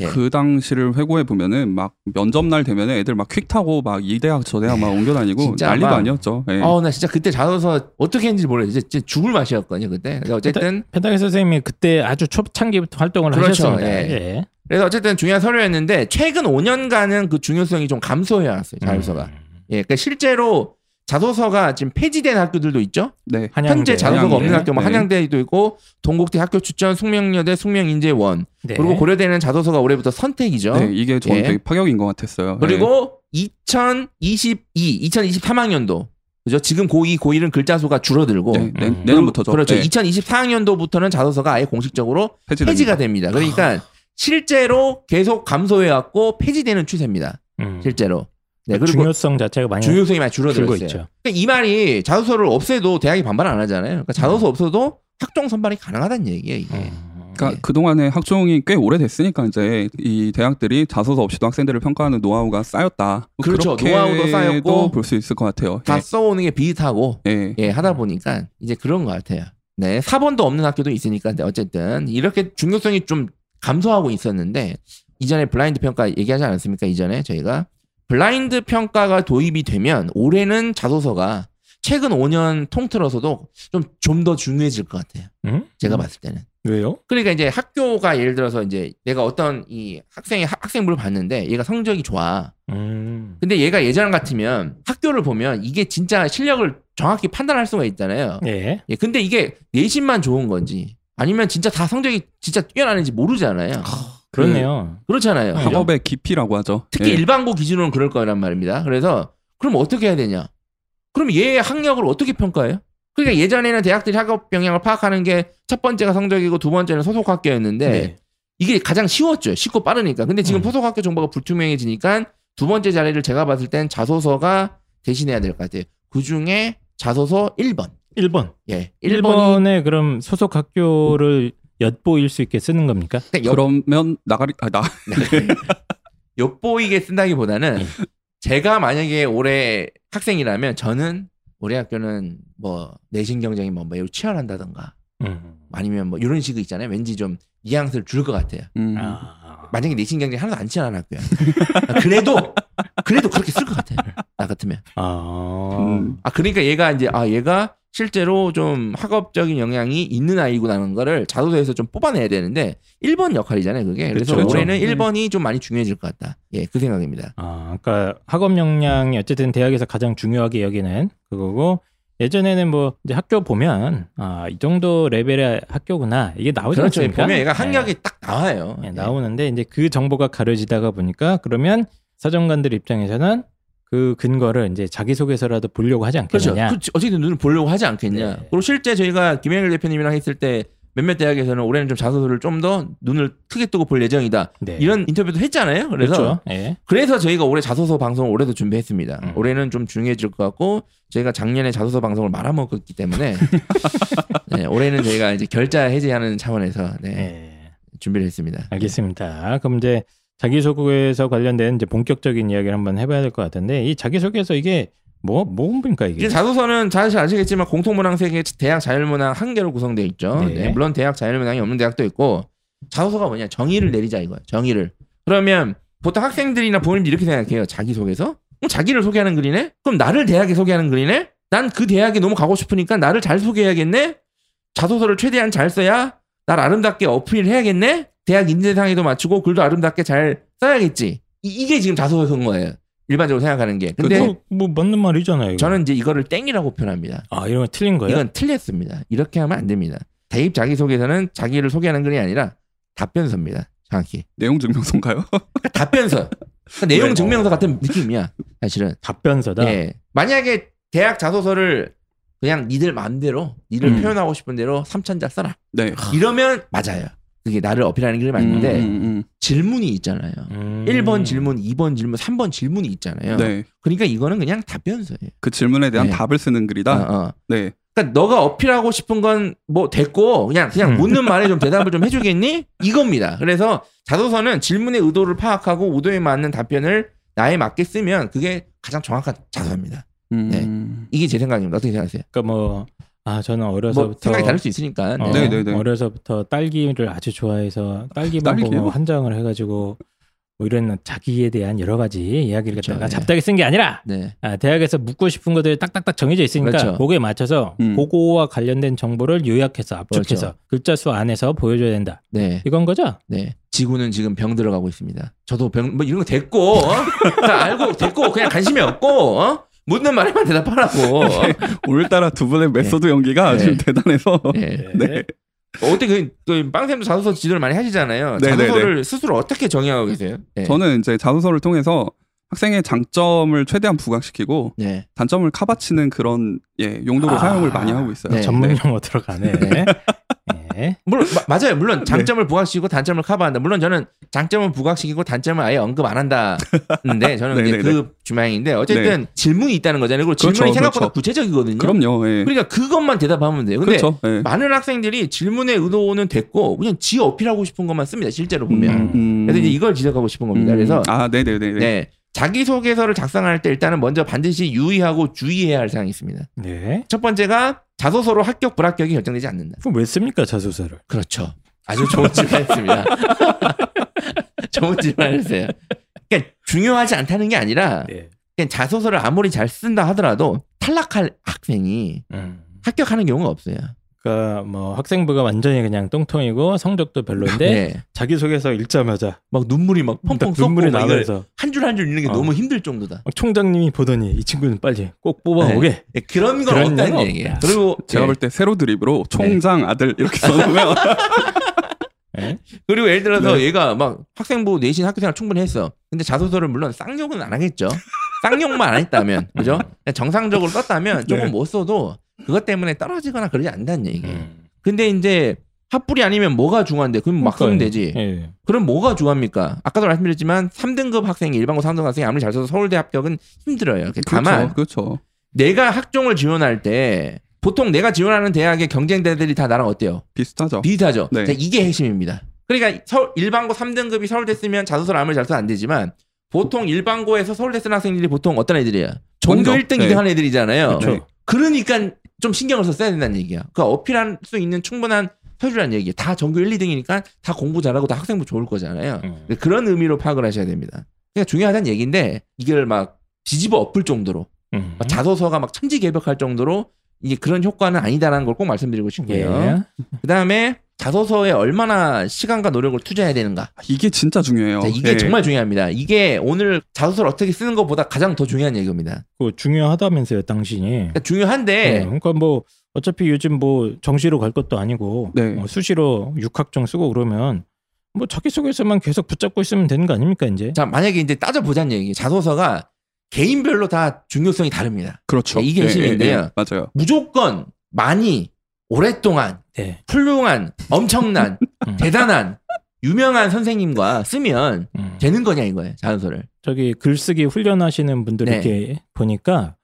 예. 그 당시를 회고해 보면은 막 면접 날 되면은 애들 막 퀵 타고 막 이 대학 저 대학 막 옮겨 다니고 <laughs> 난리도 막- 아니었죠. 예. 어, 나 진짜 그때 자소서 어떻게 했는지 모르겠어요. 진짜, 진짜 죽을 맛이었거든요, 그때. 근데 어쨌든 펜타키 선생님이 그때 아주 초창기부터 활동을 그렇죠, 하셨습니다. 예. 예. 그래서 어쨌든 중요한 서류였는데 최근 5년간은 그 중요성이 좀 감소해 왔어요. 자소서가. 음. 예, 그러니까 실제로 자소서가 지금 폐지된 학교들도 있죠. 네. 한양대. 현재 자소서가 한양대. 없는 학교, 뭐 네. 한양대도 있고 동국대 학교 추천, 숙명여대, 숙명인재원. 네. 그리고 고려대는 자소서가 올해부터 선택이죠. 네, 이게 저는 예. 되게 파격인 것 같았어요. 그리고 2022, 2023학년도 그죠? 지금 고2, 고1은 글자 수가 줄어들고 네, 내, 음. 내년부터죠. 그렇죠. 네, 2024학년도부터는 자소서가 아예 공식적으로 폐지됩니다. 폐지가 됩니다. 그러니까 실제로 계속 감소해 왔고 폐지되는 추세입니다. 음. 실제로. 네, 그리고 중요성 자체가 많이 중요성이 많이 줄어들었어요. 있죠. 그러니까 이 말이 자소서를 없애도 대학이 반발 안 하잖아요. 그러니까 자소서 없어도 학종 선발이 가능하다는 얘기예요, 이게. 음. 그러니까 예. 그동안에 학종이 꽤 오래됐으니까 이제 이 대학들이 자소서 없이도 학생들을 평가하는 노하우가 쌓였다. 뭐 그렇죠. 노하우도 쌓였고 볼 수 있을 것 같아요. 다 써오는 게 비슷하고 예. 예, 하다 보니까 이제 그런 것 같아요. 네, 4번도 없는 학교도 있으니까 근데 어쨌든 이렇게 중요성이 좀 감소하고 있었는데 이전에 블라인드 평가 얘기하지 않았습니까? 이전에 저희가 블라인드 평가가 도입이 되면 올해는 자소서가 최근 5년 통틀어서도 좀 좀 더 중요해질 것 같아요. 음? 제가 봤을 때는. 왜요? 그러니까 이제 학교가 예를 들어서 이제 내가 어떤 이 학생의 학- 학생부를 봤는데 얘가 성적이 좋아. 음. 근데 얘가 예전 같으면 학교를 보면 이게 진짜 실력을 정확히 판단할 수가 있잖아요. 예. 예, 근데 이게 내신만 좋은 건지 아니면 진짜 다 성적이 진짜 뛰어나는지 모르잖아요. 그렇네요. 그 렇잖아요. 네. 학업의 깊이라고 하죠. 특히 예. 일반고 기준으로는 그럴 거란 말입니다. 그래서 그럼 어떻게 해야 되냐? 그럼 얘의 학력을 어떻게 평가해요? 그러니까 예전에는 대학들이 학업 역량을 파악하는 게 첫 번째가 성적이고 두 번째는 소속 학교였는데 네. 이게 가장 쉬웠죠. 쉽고 빠르니까. 근데 지금 음. 소속 학교 정보가 불투명해지니까 두 번째 자리를 제가 봤을 땐 자소서가 대신해야 될 것 같아요. 그 중에 자소서 1번. 1번. 예. 1번이 1번에 그럼 소속 학교를 엿보일 수 있게 쓰는 겁니까? 그러면 나가리 아, 나 <laughs> <laughs> 엿보이게 쓴다기보다는 예. 제가 만약에 올해 학생이라면 저는 올해 학교는 뭐 내신 경쟁이 뭐 매우 치열한다던가 음. 아니면 뭐 이런 식의 있잖아요. 왠지 좀 이양수를 줄 것 같아요. 음. 아. 만약에 내신 경쟁 하나도 안 치열한 학교야. 그래도 그래도 그렇게 쓸 것 같아요. 나 같으면. 아. 음. 아 그러니까 얘가 이제 아 얘가 실제로 좀 학업적인 영향이 있는 아이구나는 거를 자소서에서 좀 뽑아내야 되는데 1번 역할이잖아요, 그게. 그래서 그렇죠. 올해는 그렇죠. 1번이 좀 많이 중요해질 것 같다. 예, 그 생각입니다. 아, 그러니까 학업 역량이 어쨌든 대학에서 가장 중요하게 여기는 그거고 예전에는 뭐 이제 학교 보면 아, 이 정도 레벨의 학교구나 이게 나오지 그렇죠. 않습니까? 보면 얘가 네. 학력이 딱 나와요. 예, 나오는데 이제 그 정보가 가려지다가 보니까 그러면 사정관들 입장에서는 그 근거를 이제 자기소개서라도 보려고 하지 그렇죠. 않겠느냐. 그, 어쨌든 눈을 보려고 하지 않겠냐. 네. 그리고 실제 저희가 김영일 대표님이랑 했을 때 몇몇 대학에서는 올해는 좀 자소서를 좀 더 눈을 크게 뜨고 볼 예정이다. 네. 이런 인터뷰도 했잖아요. 그래서 그렇죠. 예. 그래서 저희가 올해 자소서 방송을 올해도 준비했습니다. 음. 올해는 좀 중요해질 것 같고 저희가 작년에 자소서 방송을 말아먹었기 때문에 <laughs> 네, 올해는 저희가 이제 결자 해제하는 차원에서 네, 예. 준비를 했습니다. 알겠습니다. 그럼 이제 자기소개서 관련된 이제 본격적인 이야기를 한번 해봐야 될 것 같은데 이 자기소개서 이게 뭐 뭔가 이게 이제 자소서는 잘 아시겠지만 공통문항 세개 대학 자율문항 한 개로 구성되어 있죠. 네. 네, 물론 대학 자율문항이 없는 대학도 있고 자소서가 뭐냐 정의를 내리자 이거예요. 정의를. 그러면 보통 학생들이나 부모님들이 이렇게 생각해요. 자기소개서? 그럼 자기를 소개하는 글이네? 그럼 나를 대학에 소개하는 글이네? 난 그 대학에 너무 가고 싶으니까 나를 잘 소개해야겠네? 자소서를 최대한 잘 써야 날 아름답게 어필해야겠네? 대학 인재상에도 맞추고 글도 아름답게 잘 써야겠지. 이, 게 지금 자소서인 거예요. 일반적으로 생각하는 게. 근데 뭐, 뭐 맞는 말이잖아요. 이거. 저는 이제 이거를 땡이라고 표현합니다. 아 이런 거 틀린 거예요? 이건 틀렸습니다. 이렇게 하면 안 됩니다. 대입 자기소개서는 자기를 소개하는 글이 아니라 답변서입니다. 정확히. 내용 증명서인가요? 그러니까 답변서. 그러니까 내용 네. 증명서 같은 느낌이야. 사실은. 답변서다. 예. 만약에 대학 자소서를 그냥 니들 마음대로 니를 음. 표현하고 싶은 대로 3천자 써라. 네. 이러면 맞아요. 그게 나를 어필하는 글이 맞는데 음, 음, 음. 질문이 있잖아요. 음. 1번 질문, 2번 질문, 3번 질문이 있잖아요. 네. 그러니까 이거는 그냥 답변서예요. 그 질문에 대한 네. 답을 쓰는 글이다. 어, 어. 네. 그러니까 너가 어필하고 싶은 건 뭐 됐고 그냥 그냥 음. 묻는 말에 좀 대답을 좀 해주겠니? 이겁니다. 그래서 자소서는 질문의 의도를 파악하고 의도에 맞는 답변을 나에 맞게 쓰면 그게 가장 정확한 자소서입니다. 음. 이게 제 생각입니다. 어떻게 생각하세요? 그러니까 뭐, 아, 저는 뭐 어려서부터. 생각이 다를 수 있으니까. 어, 네, 네, 네. 어려서부터 딸기를 아주 좋아해서 딸기만 딸기요? 보고 한 장을 해 가지고 뭐 이런 자기에 대한 여러 가지 이야기를 그렇죠, 갖다가 네. 잡다하게 쓴 게 아니라 네. 아, 대학에서 묻고 싶은 것들이 딱딱딱 정해져 있으니까 그렇죠. 거기에 맞춰서 음. 그거와 관련된 정보를 요약해서 압축해서 그렇죠. 글자 수 안에서 보여줘야 된다. 네. 이건 거죠? 네. 지구는 지금 병 들어가고 있습니다. 저도 병, 뭐 이런 거 됐고, 어? 다 알고 됐고, 그냥 관심이 없고, 어? 묻는 말에만 대답하라고. <laughs> 어? 오늘따라 두 분의 메소드 연기가 아주 네. 대단해서. 네. 네. 어떻게 그, 그 빵쌤도 자소서 지도를 많이 하시잖아요. 네, 네, 자소서를 스스로 어떻게 정의하고 계세요? 네. 저는 이제 자소서를 통해서 학생의 장점을 최대한 부각시키고 네. 단점을 카바치는 그런 예, 용도로 아. 사용을 많이 하고 있어요. 네. 전문 용어 들어가네. 네. 예. 물론 마- 맞아요. 물론 장점을 부각시키고 단점을 커버한다. 물론 저는 장점을 부각시키고 단점을 아예 언급 안 한다는데 <laughs> 저는 이제 네네네. 그 주장인데 어쨌든 질문이 있다는 거잖아요. 그리고 질문이 그렇죠, 생각보다 그렇죠. 구체적이거든요. 그럼요. 예. 그러니까 그것만 대답하면 돼요. 근데 그렇죠. 예. 많은 학생들이 질문의 의도는 됐고 그냥 지 어필하고 싶은 것만 씁니다. 실제로 보면. 음. 음. 그래서 이제 이걸 지적하고 싶은 겁니다. 음. 그래서 아, 네, 네, 네. 네. 자기소개서를 작성할 때 일단은 먼저 반드시 유의하고 주의해야 할 사항이 있습니다. 네. 첫 번째가 자소서로 합격 불합격이 결정되지 않는다. 그럼 왜 씁니까 자소서를? 그렇죠. 아주 좋은 질문했습니다. <laughs> 좋은 질문했어요. 그러니까 중요하지 않다는 게 아니라 네. 그냥 자소서를 아무리 잘 쓴다 하더라도 탈락할 학생이 음. 합격하는 경우가 없어요. 그러니까 뭐 학생부가 완전히 그냥 똥통이고 성적도 별로인데 네. 자기 소개서 읽자마자 막 눈물이 막 펑펑 딱 쏟고 눈물이 나면서 한 줄 한 줄 읽는 게 어. 너무 힘들 정도다. 막 총장님이 보더니 이 친구는 빨리 꼭 뽑아오게. 네, 그런 건 그런 없다는. 없다. 그리고 제가 네. 볼때 세로 드립으로 총장 아들 이렇게 써놓으면 <laughs> 네. 그리고 예를 들어서 네. 얘가 막 학생부 내신 학교 생활 충분히 했어. 근데 자소서를 물론 쌍욕은 안 하겠죠. 쌍욕만 안 했다면, 그죠? 정상적으로 썼다면 조금 네. 못 써도 그것 때문에 떨어지거나 그러지 않는다는 얘기예요. 음. 근데 이제 합불이 아니면 뭐가 중요한데 그럼 막 쓰면 되지. 예. 그럼 뭐가 중요합니까? 아까도 말씀드렸지만 3등급 학생이 일반고 3등급 학생이 아무리 잘 써도 서울대 합격은 힘들어요. 다만 그렇죠. 그렇죠. 내가 학종을 지원할 때 보통 내가 지원하는 대학의 경쟁대들이 다 나랑 어때요? 비슷하죠. 비슷하죠. 네. 자, 이게 핵심입니다. 그러니까 서, 일반고 3등급이 서울대 쓰면 자소서를 아무리 잘 써도 안 되지만 보통 일반고에서 서울대 쓰는 학생들이 보통 어떤 애들이야? 전교 먼저. 1등, 네. 2등 하는 애들이잖아요. 그렇죠. 그러니까 좀 신경을 써야 된다는 얘기야. 그 어필할 수 있는 충분한 서류라는 얘기야. 다 전교 1, 2등이니까 다 공부 잘하고 다 학생부 좋을 거잖아요. 음. 그런 의미로 파악을 하셔야 됩니다. 그러니까 중요하다는 얘기인데 이걸 막 뒤집어 엎을 정도로 음. 막 자소서가 막 천지개벽할 정도로 이게 그런 효과는 아니다라는 걸 꼭 말씀드리고 싶고요. 예. 그다음에 자소서에 얼마나 시간과 노력을 투자해야 되는가. 이게 진짜 중요해요. 자, 이게 예. 정말 중요합니다. 이게 오늘 자소서를 어떻게 쓰는 것보다 가장 더 중요한 얘기입니다. 그 중요하다면서요, 당신이. 그러니까 중요한데 네, 그러니까 뭐 어차피 요즘 뭐 정시로 갈 것도 아니고 네. 뭐 수시로 육학종 쓰고 그러면 뭐 자기소개서만 계속 붙잡고 있으면 되는 거 아닙니까 이제? 자 만약에 이제 따져보자는 얘기. 자소서가 개인별로 다 중요성이 다릅니다. 그렇죠. 이게 예, 핵심인데요. 예, 예. 맞아요. 무조건 많이 오랫동안 네. 훌륭한 엄청난 <laughs> 음. 대단한 유명한 선생님과 쓰면 음. 되는 거냐 이거예요 자소서를. 저기 글쓰기 훈련하시는 분들 네. 이렇게 보니까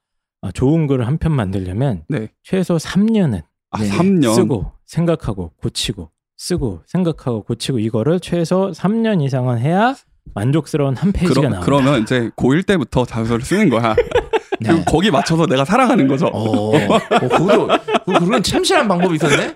아, 좋은 글을 한 편 만들려면 네. 최소 3년은 아, 네. 3년. 쓰고 생각하고 고치고 쓰고 생각하고 고치고 이거를 최소 3년 이상은 해야 만족스러운 한 페이지가 그러, 나온다. 그러면 이제 고1 때부터 자소서를 쓰는 거야. <laughs> 그리고 네. 거기 맞춰서 내가 살아가는 거죠. 어, 어, 그것도 그- 그런 참신한 방법이 있었네.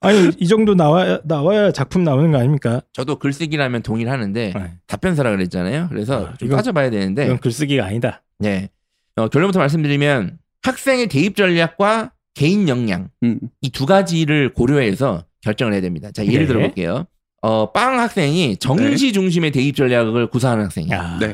아니 이 정도 나와야 나와야 작품 나오는 거 아닙니까? 저도 글쓰기라면 동일하는데 네. 답변서라 그랬잖아요. 그래서 아, 좀 이건- 따져봐야 되는데 이건 글쓰기가 아니다. 네. 어, 결론부터 말씀드리면 학생의 대입 전략과 개인 역량 음. 이두 가지를 고려해서 결정을 해야 됩니다. 자 예를 네. 들어볼게요. 어, 빵 학생이 정시 중심의 대입 전략을 구사하는 학생이야. 야. 네.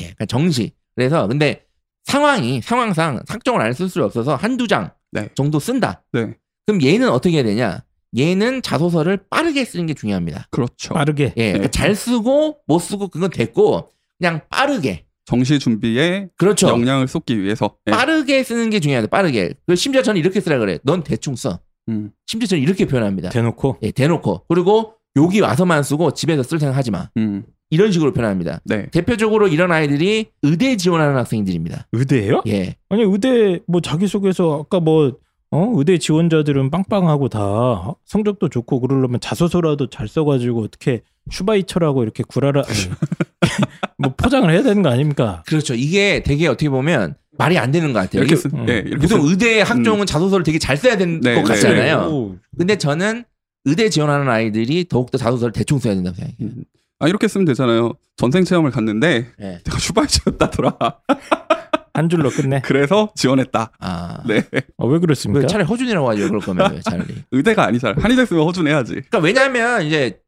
예, 그러니까 정시. 그래서 근데 상황이 상황상 학종을 안 쓸 수 없어서 한두 장 네. 정도 쓴다. 네. 그럼 얘는 어떻게 해야 되냐? 얘는 자소서를 빠르게 쓰는 게 중요합니다. 그렇죠. 빠르게. 예, 그러니까 네. 잘 쓰고 못 쓰고 그건 됐고 그냥 빠르게. 정시 준비에 그렇죠. 역량을 쏟기 위해서. 예. 빠르게 쓰는 게 중요하다. 빠르게. 그 심지어 저는 이렇게 쓰라 그래. 넌 대충 써. 음. 심지어 저는 이렇게 표현합니다. 대놓고 예, 대놓고. 그리고 여기 와서만 쓰고 집에서 쓸 생각 하지 마. 음. 이런 식으로 표현합니다. 네. 대표적으로 이런 아이들이 의대 지원하는 학생들입니다. 의대예요? 예. 아니 의대 뭐 자기소개서 아까 뭐 어? 의대 지원자들은 빵빵하고 다 성적도 좋고 그러려면 자소서라도 잘 써가지고 어떻게 슈바이처라고 이렇게 구라라 <laughs> 뭐 포장을 해야 되는 거 아닙니까? 그렇죠. 이게 되게 어떻게 보면 말이 안 되는 것 같아요. 이렇게 이게 쓰, 음. 예, 이렇게 보통 쓰, 의대 학종은 자소서를 되게 잘 써야 되는 네, 것 네, 같잖아요. 오, 근데 저는 의대 지원하는 아이들이 더욱더 자소서를 대충 써야 된다고 생각해요. 음. 아 이렇게 쓰면 되잖아요. 전생 체험을 갔는데 예. 내가 슈바이처였다더라. <laughs> 한 줄로 끝내. 그래서 지원했다. 아. 네. 어, 왜 그렇습니까? 왜 차라리 허준이라고 하죠. 그럴 거면 왜 차라리. <laughs> 의대가 아니잖아. 한의대 쓰면 허준해야지. 그러니까 왜냐하면 이제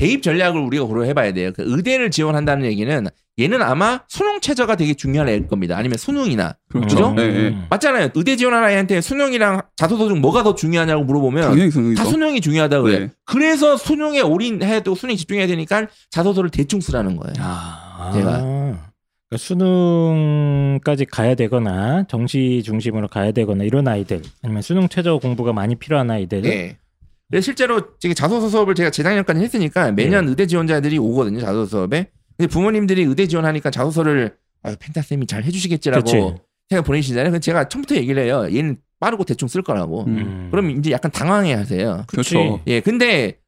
대입 전략을 우리가 고려해 봐야 돼요. 그 의대를 지원한다는 얘기는 얘는 아마 수능 최저가 되게 중요한 애일 겁니다. 아니면 수능이나 그렇죠. 음. 예, 예. 맞잖아요. 의대 지원하는 아이한테 수능이랑 자소서 중 뭐가 더 중요하냐고 물어보면 당연히 수능이죠. 다 수능이 중요하다 그래. 네. 그래서 수능에 올인해도 수능에 집중해야 되니까 자소서를 대충 쓰라는 거예요. 아, 제가. 그러니까 수능까지 가야 되거나 정시 중심으로 가야 되거나 이런 아이들 아니면 수능 최저 공부가 많이 필요한 아이들 네. 그래서 실제로 지금 자소서 수업을 제가 재작년까지 했으니까 매년 의대 지원자들이 오거든요. 자소서 수업에. 근데 부모님들이 의대 지원하니까 자소서를 아유 펜타 쌤이 잘 해주시겠지라고 그치. 생각 보내시잖아요. 그래서 제가 처음부터 얘기를 해요. 얘는 빠르고 대충 쓸 거라고. 음. 음. 그럼 이제 약간 당황해 하세요. 그렇죠. 예, 근데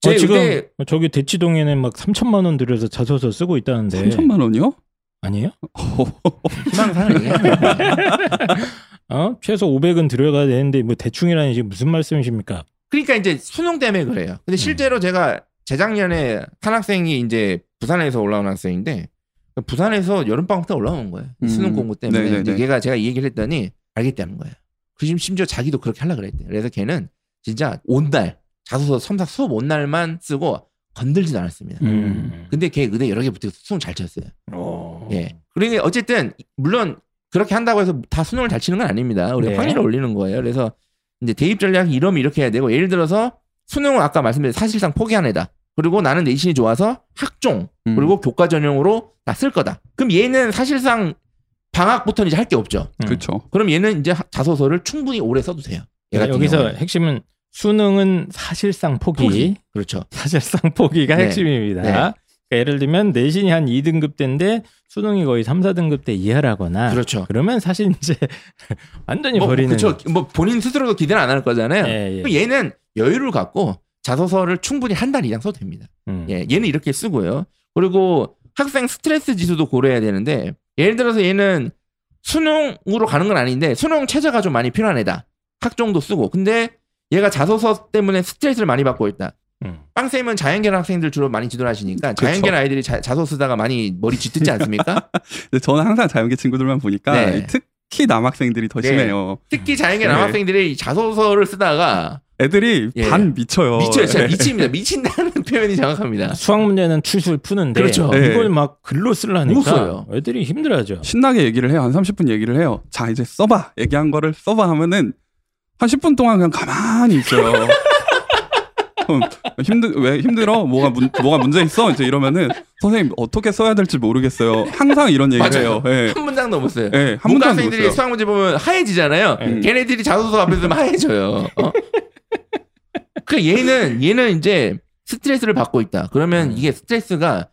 제 어, 지금 의대 저기 대치동에는 막 3천만 원 들여서 자소서 쓰고 있다는데 3천만 원이요? 아니에요? <laughs> 거예요. 어? 최소 500은 들여가야 되는데 뭐 대충이라니 지금 무슨 말씀이십니까? 그러니까 이제 수능 때문에 그래요. 근데 실제로 제가 재작년에 한 학생이 이제 부산에서 올라온 학생인데 부산에서 여름방학 때 올라온 거예요. 음. 수능 공부 때문에. 네네네. 근데 걔가 제가 이 얘기를 했더니 알겠다는 거예요. 그 심지어 자기도 그렇게 하려 그랬대. 그래서 걔는 진짜 온날 자소서 첨삭 수업 온 날만 쓰고 건들진 않았습니다. 음. 근데 걔 의대 여러 개 붙어서 수능 잘 쳤어요. 어. 예. 그러니까 어쨌든 물론 그렇게 한다고 해서 다 수능을 잘 치는 건 아닙니다. 우리가 네. 확률을 올리는 거예요. 그래서 이제 대입 전략이 이러면 이렇게 해야 되고 예를 들어서 수능은 아까 말씀드린 사실상 포기한 애다. 그리고 나는 내신이 좋아서 학종 음. 그리고 교과 전형으로 나 쓸 거다. 그럼 얘는 사실상 방학부터는 이제 할 게 없죠. 음. 그렇죠. 그럼 얘는 이제 하- 자소서를 충분히 오래 써도 돼요. 얘 같은 여기서 경우에는. 핵심은 수능은 사실상 포기, 포기. 그렇죠. 사실상 포기가 네. 핵심입니다. 네. 그러니까 예를 들면 내신이 한 2등급 대인데 수능이 거의 3, 4등급 대 이하라거나 그렇죠. 그러면 사실 이제 <laughs> 완전히 뭐, 버리는 그렇죠. 뭐 본인 스스로도 기대는 안할 거잖아요. 예, 예. 얘는 여유를 갖고 자소서를 충분히 한 달 이상 써도 됩니다. 음. 예, 얘는 이렇게 쓰고요. 그리고 학생 스트레스 지수도 고려해야 되는데 예를 들어서 얘는 수능으로 가는 건 아닌데 수능 최저가 좀 많이 필요한 애다. 학종도 쓰고. 근데 얘가 자소서 때문에 스트레스를 많이 받고 있다. 음. 빵쌤은 자연계열 학생들 주로 많이 지도를 하시니까 자연계열 아이들이 자, 자소 쓰다가 많이 머리 쥐뜯지 <laughs> 않습니까? 근데 저는 항상 자연계 친구들만 보니까 네. 특히 남학생들이 더 네. 심해요. 특히 자연계 네. 남학생들이 자소서를 쓰다가 애들이 예. 반 미쳐요. 미쳐요. 진짜 네. 미칩니다. 미친다는 <laughs> 표현이 정확합니다. 수학 문제는 출술 푸는데 그렇죠. 네. 이걸 막 글로 쓰려니까 못 써요. 애들이 힘들어하죠. 신나게 얘기를 해요. 한 30분 얘기를 해요. 자, 이제 써봐. 얘기한 거를 써봐 하면은 한 10분 동안 그냥 가만히 있어요. <laughs> <laughs> 그럼 힘들 왜 힘들어? 뭐가 문, 뭐가 문제 있어? 이제 이러면은 선생님 어떻게 써야 될지 모르겠어요. 항상 이런 얘기를. 해요. 예. 한 문장도 못 써요. 예, 한 문과 문장도 못 학생들이 써요. 수학 문제 보면 하얘지잖아요. 음. 걔네들이 자소서 앞에 서면 하얘져요. 어? <laughs> 그 얘는 얘는 이제 스트레스를 받고 있다. 그러면 음. 이게 스트레스가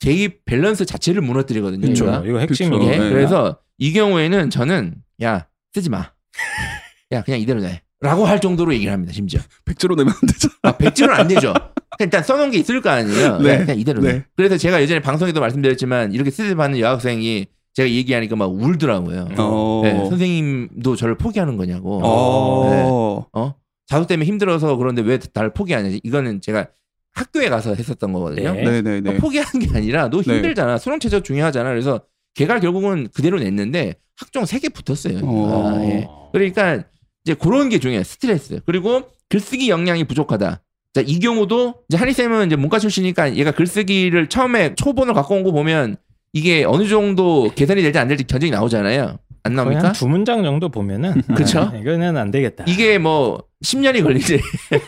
대입 밸런스 자체를 무너뜨리거든요. 그렇죠. 얘가. 이거 핵심이에요. 그쵸. 예, 네. 그래서 이 경우에는 저는 야 쓰지 마. <laughs> 야 그냥 이대로 내. 라고 할 정도로 얘기를 합니다. 심지어. 백지로 내면 안 되죠. 아, 백지는 안 되죠. <laughs> 일단 써놓은 게 있을 거 아니에요. 네. 야, 그냥 이대로 내. 네. 그래서 제가 예전에 방송에도 말씀드렸지만 이렇게 스트레스 받는 여학생이 제가 얘기하니까 막 울더라고요. 어. 네, 선생님도 저를 포기하는 거냐고. 어. 어? 자소 때문에 힘들어서 그런데 왜 나를 포기하냐지. 이거는 제가 학교에 가서 했었던 거거든요. 네. 네, 네, 네. 어, 포기하는 게 아니라 너 네. 힘들잖아. 수능 최저 중요하잖아. 그래서 걔가 결국은 그대로 냈는데 학종 3개 붙었어요. 어. 아, 예. 그러니까 이제 그런 게 중요해요. 스트레스. 그리고 글쓰기 역량이 부족하다. 자, 이 경우도 이제 한이쌤은 이제 문과 출신이니까 얘가 글쓰기를 처음에 초본을 갖고 온 거 보면 이게 어느 정도 개선이 될지 안 될지 견적이 나오잖아요. 안 나옵니까? 한두 문장 정도 보면은 <laughs> 그쵸? 아, 이거는 안 되겠다. 이게 뭐 10년이 걸리지.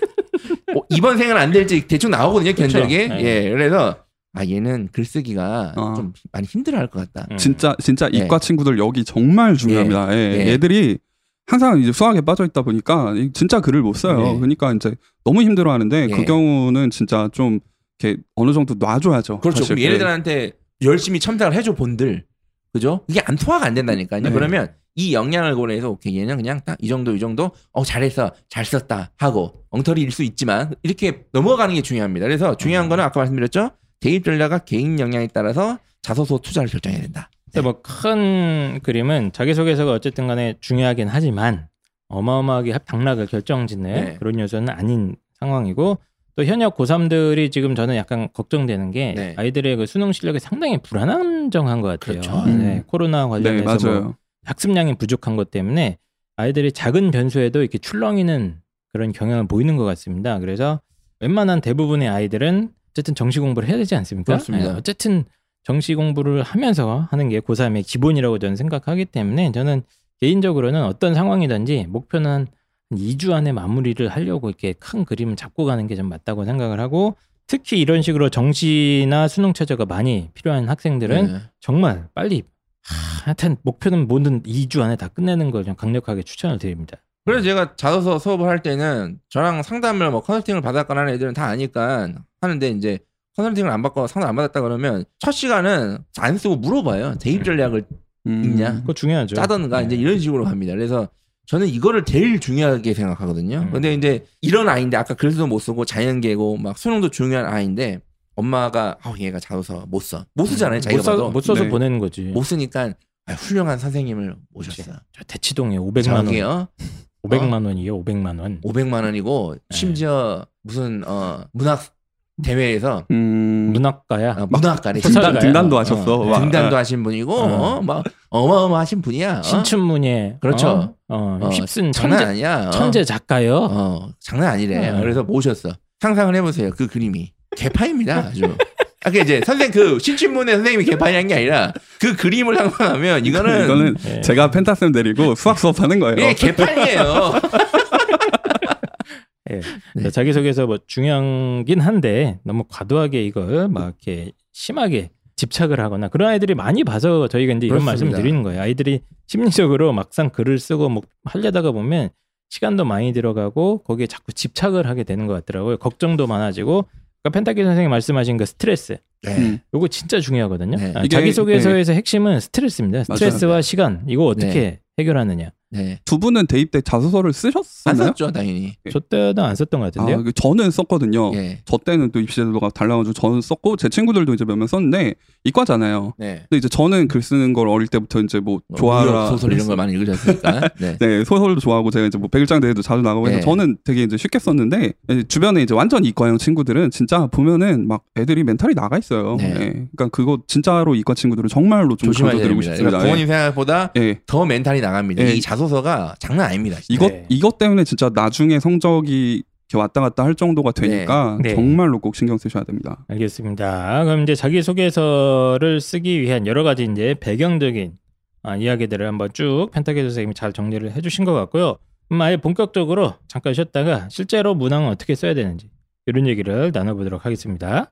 <laughs> 어, 이번 생은 안 될지 대충 나오거든요, 견적이. 네. 예. 그래서 아, 얘는 글쓰기가 어. 좀 많이 힘들어 할 것 같다. 음. 진짜 진짜 예. 이과 친구들 여기 정말 중요합니다. 예. 예. 얘들이 항상 이제 수학에 빠져 있다 보니까 진짜 글을 못 써요. 네. 그러니까 이제 너무 힘들어 하는데 예. 그 경우는 진짜 좀 이렇게 어느 정도 놔줘야죠. 그렇죠. 그럼 얘네들한테 열심히 첨삭을 해줘 본들. 그죠? 이게 안 소화가 안 된다니까요. 네. 그러면 이 역량을 고려해서 오케이 얘는 그냥 딱 이 정도 이 정도 어 잘했어 잘 썼다 하고 엉터리일 수 있지만 이렇게 넘어가는 게 중요합니다. 그래서 중요한 거는 아까 말씀드렸죠. 대입 전략과 개인 역량에 따라서 자소서 투자를 결정해야 된다. 근데 뭐 큰 그림은 자기소개서가 어쨌든 간에 중요하긴 하지만 어마어마하게 당락을 결정짓는 네. 그런 요소는 아닌 상황이고 또 현역 고3들이 지금 저는 약간 걱정되는 게 네. 아이들의 그 수능 실력이 상당히 불안정한 것 같아요. 그렇죠. 네, 코로나 네, 관련해서 뭐 맞아요. 학습량이 부족한 것 때문에 아이들이 작은 변수에도 이렇게 출렁이는 그런 경향을 보이는 것 같습니다. 그래서 웬만한 대부분의 아이들은 어쨌든 정시 공부를 해야 되지 않습니까? 그렇습니다. 네, 어쨌든 정시 공부를 하면서 하는 게 고3의 기본이라고 저는 생각하기 때문에 저는 개인적으로는 어떤 상황이든지 목표는 한 2주 안에 마무리를 하려고 이렇게 큰 그림을 잡고 가는 게 좀 맞다고 생각을 하고 특히 이런 식으로 정시나 수능 최저가 많이 필요한 학생들은 네. 정말 빨리 하, 하여튼 목표는 뭐든 2주 안에 다 끝내는 걸 좀 강력하게 추천을 드립니다. 그래서 제가 자소서 수업을 할 때는 저랑 상담을 뭐 컨설팅을 받았거나 하는 애들은 다 아니까 하는데 이제 컨설팅을 안 받고 상담 안 받았다 그러면 첫 시간은 안 쓰고 물어봐요. 대입 전략을 음. 있냐? 그거 중요하죠. 짜던가 네. 이제 이런 식으로 갑니다. 그래서 저는 이거를 제일 중요하게 생각하거든요. 음. 근데 이제 이런 아이인데 아까 글도 못 쓰고 자연계고 막 수능도 중요한 아이인데 엄마가 아 얘가 자소서 못 써. 못 쓰잖아요. 자기가 못, 써. 못 써서 네. 보내는 거지. 못 쓰니까 아, 훌륭한 선생님을 모셨어. 저 대치동에 500만 원, 저기요. 500만 원이요, 500만 원. 500만 원이고 네. 심지어 무슨 어 문학 대회에서 음. 문학가야. 어, 문학가래. 등단, 등단도 하셨어. 어, 와. 등단도 하신 분이고 어. 어, 막 어마어마하신 분이야. 어? 신춘문예. 그렇죠. 어, 어, 어, 휩쓴 장난 천재, 아니야. 어. 천재 작가요. 어, 장난 아니래. 어. 그래서 모셨어. 상상을 해보세요. 그 그림이 개파입니다. 아주. 아까 이제 선생 그 신춘문예 선생님이 개파이한 게 아니라 그 그림을 상상하면 이거는 이거는 예. 제가 펜타쌤 데리고 수학 수업하는 거예요. 예, 개판이에요. <laughs> 예. 네. 자기소개서 뭐 중요하긴 한데 너무 과도하게 이걸 막 이렇게 심하게 집착을 하거나 그런 아이들이 많이 봐서 저희가 이제 이런 그렇습니다. 말씀을 드리는 거예요. 아이들이 심리적으로 막상 글을 쓰고 뭐 하려다가 보면 시간도 많이 들어가고 거기에 자꾸 집착을 하게 되는 것 같더라고요. 걱정도 많아지고 그러니까 펜타키 선생님 말씀하신 그 스트레스 네. 음. 요거 진짜 중요하거든요. 네. 아, 자기소개서에서 핵심은 스트레스입니다. 스트레스와 시간 이거 어떻게 해결하느냐. 네. 두 분은 대입 때 자소서를 안 쓰셨었나요? 썼죠 당연히. 저 때는 안 썼던 것 같은데요. 아, 그 저는 썼거든요. 예. 저 때는 또 입시제도가 달라가지고 저는 썼고 제 친구들도 이제 몇 명 썼는데 이과잖아요. 네. 근데 이제 저는 글 쓰는 걸 어릴 때부터 이제 뭐뭐 좋아라 무협 소설 이런 걸 많이 읽으셨으니까. <laughs> 네. 네 소설도 좋아하고 제가 이제 뭐 백일장 대회도 자주 나가고 해서 네. 저는 되게 이제 쉽게 썼는데 이제 주변에 이제 완전 이과형 친구들은 진짜 보면은 막 애들이 멘탈이 나가 있어요. 네. 네. 그러니까 그거 진짜로 이과 친구들은 정말로 좀 조심하셔야 됩니다. 싶습니다. 그러니까 부모님 생각보다 예. 예. 더 멘탈이 나갑니다. 예. 이 자소서가 장난 아닙니다. 진짜. 이것 네. 이것 때문에 진짜 나중에 성적이 왔다 갔다 할 정도가 되니까 네. 네. 정말로 꼭 신경 쓰셔야 됩니다. 알겠습니다. 그럼 이제 자기 소개서를 쓰기 위한 여러 가지 이제 배경적인 아, 이야기들을 한번 쭉 펜타키 선생님이 잘 정리를 해주신 것 같고요. 그럼 아예 본격적으로 잠깐 쉬었다가 실제로 문항은 어떻게 써야 되는지 이런 얘기를 나눠보도록 하겠습니다.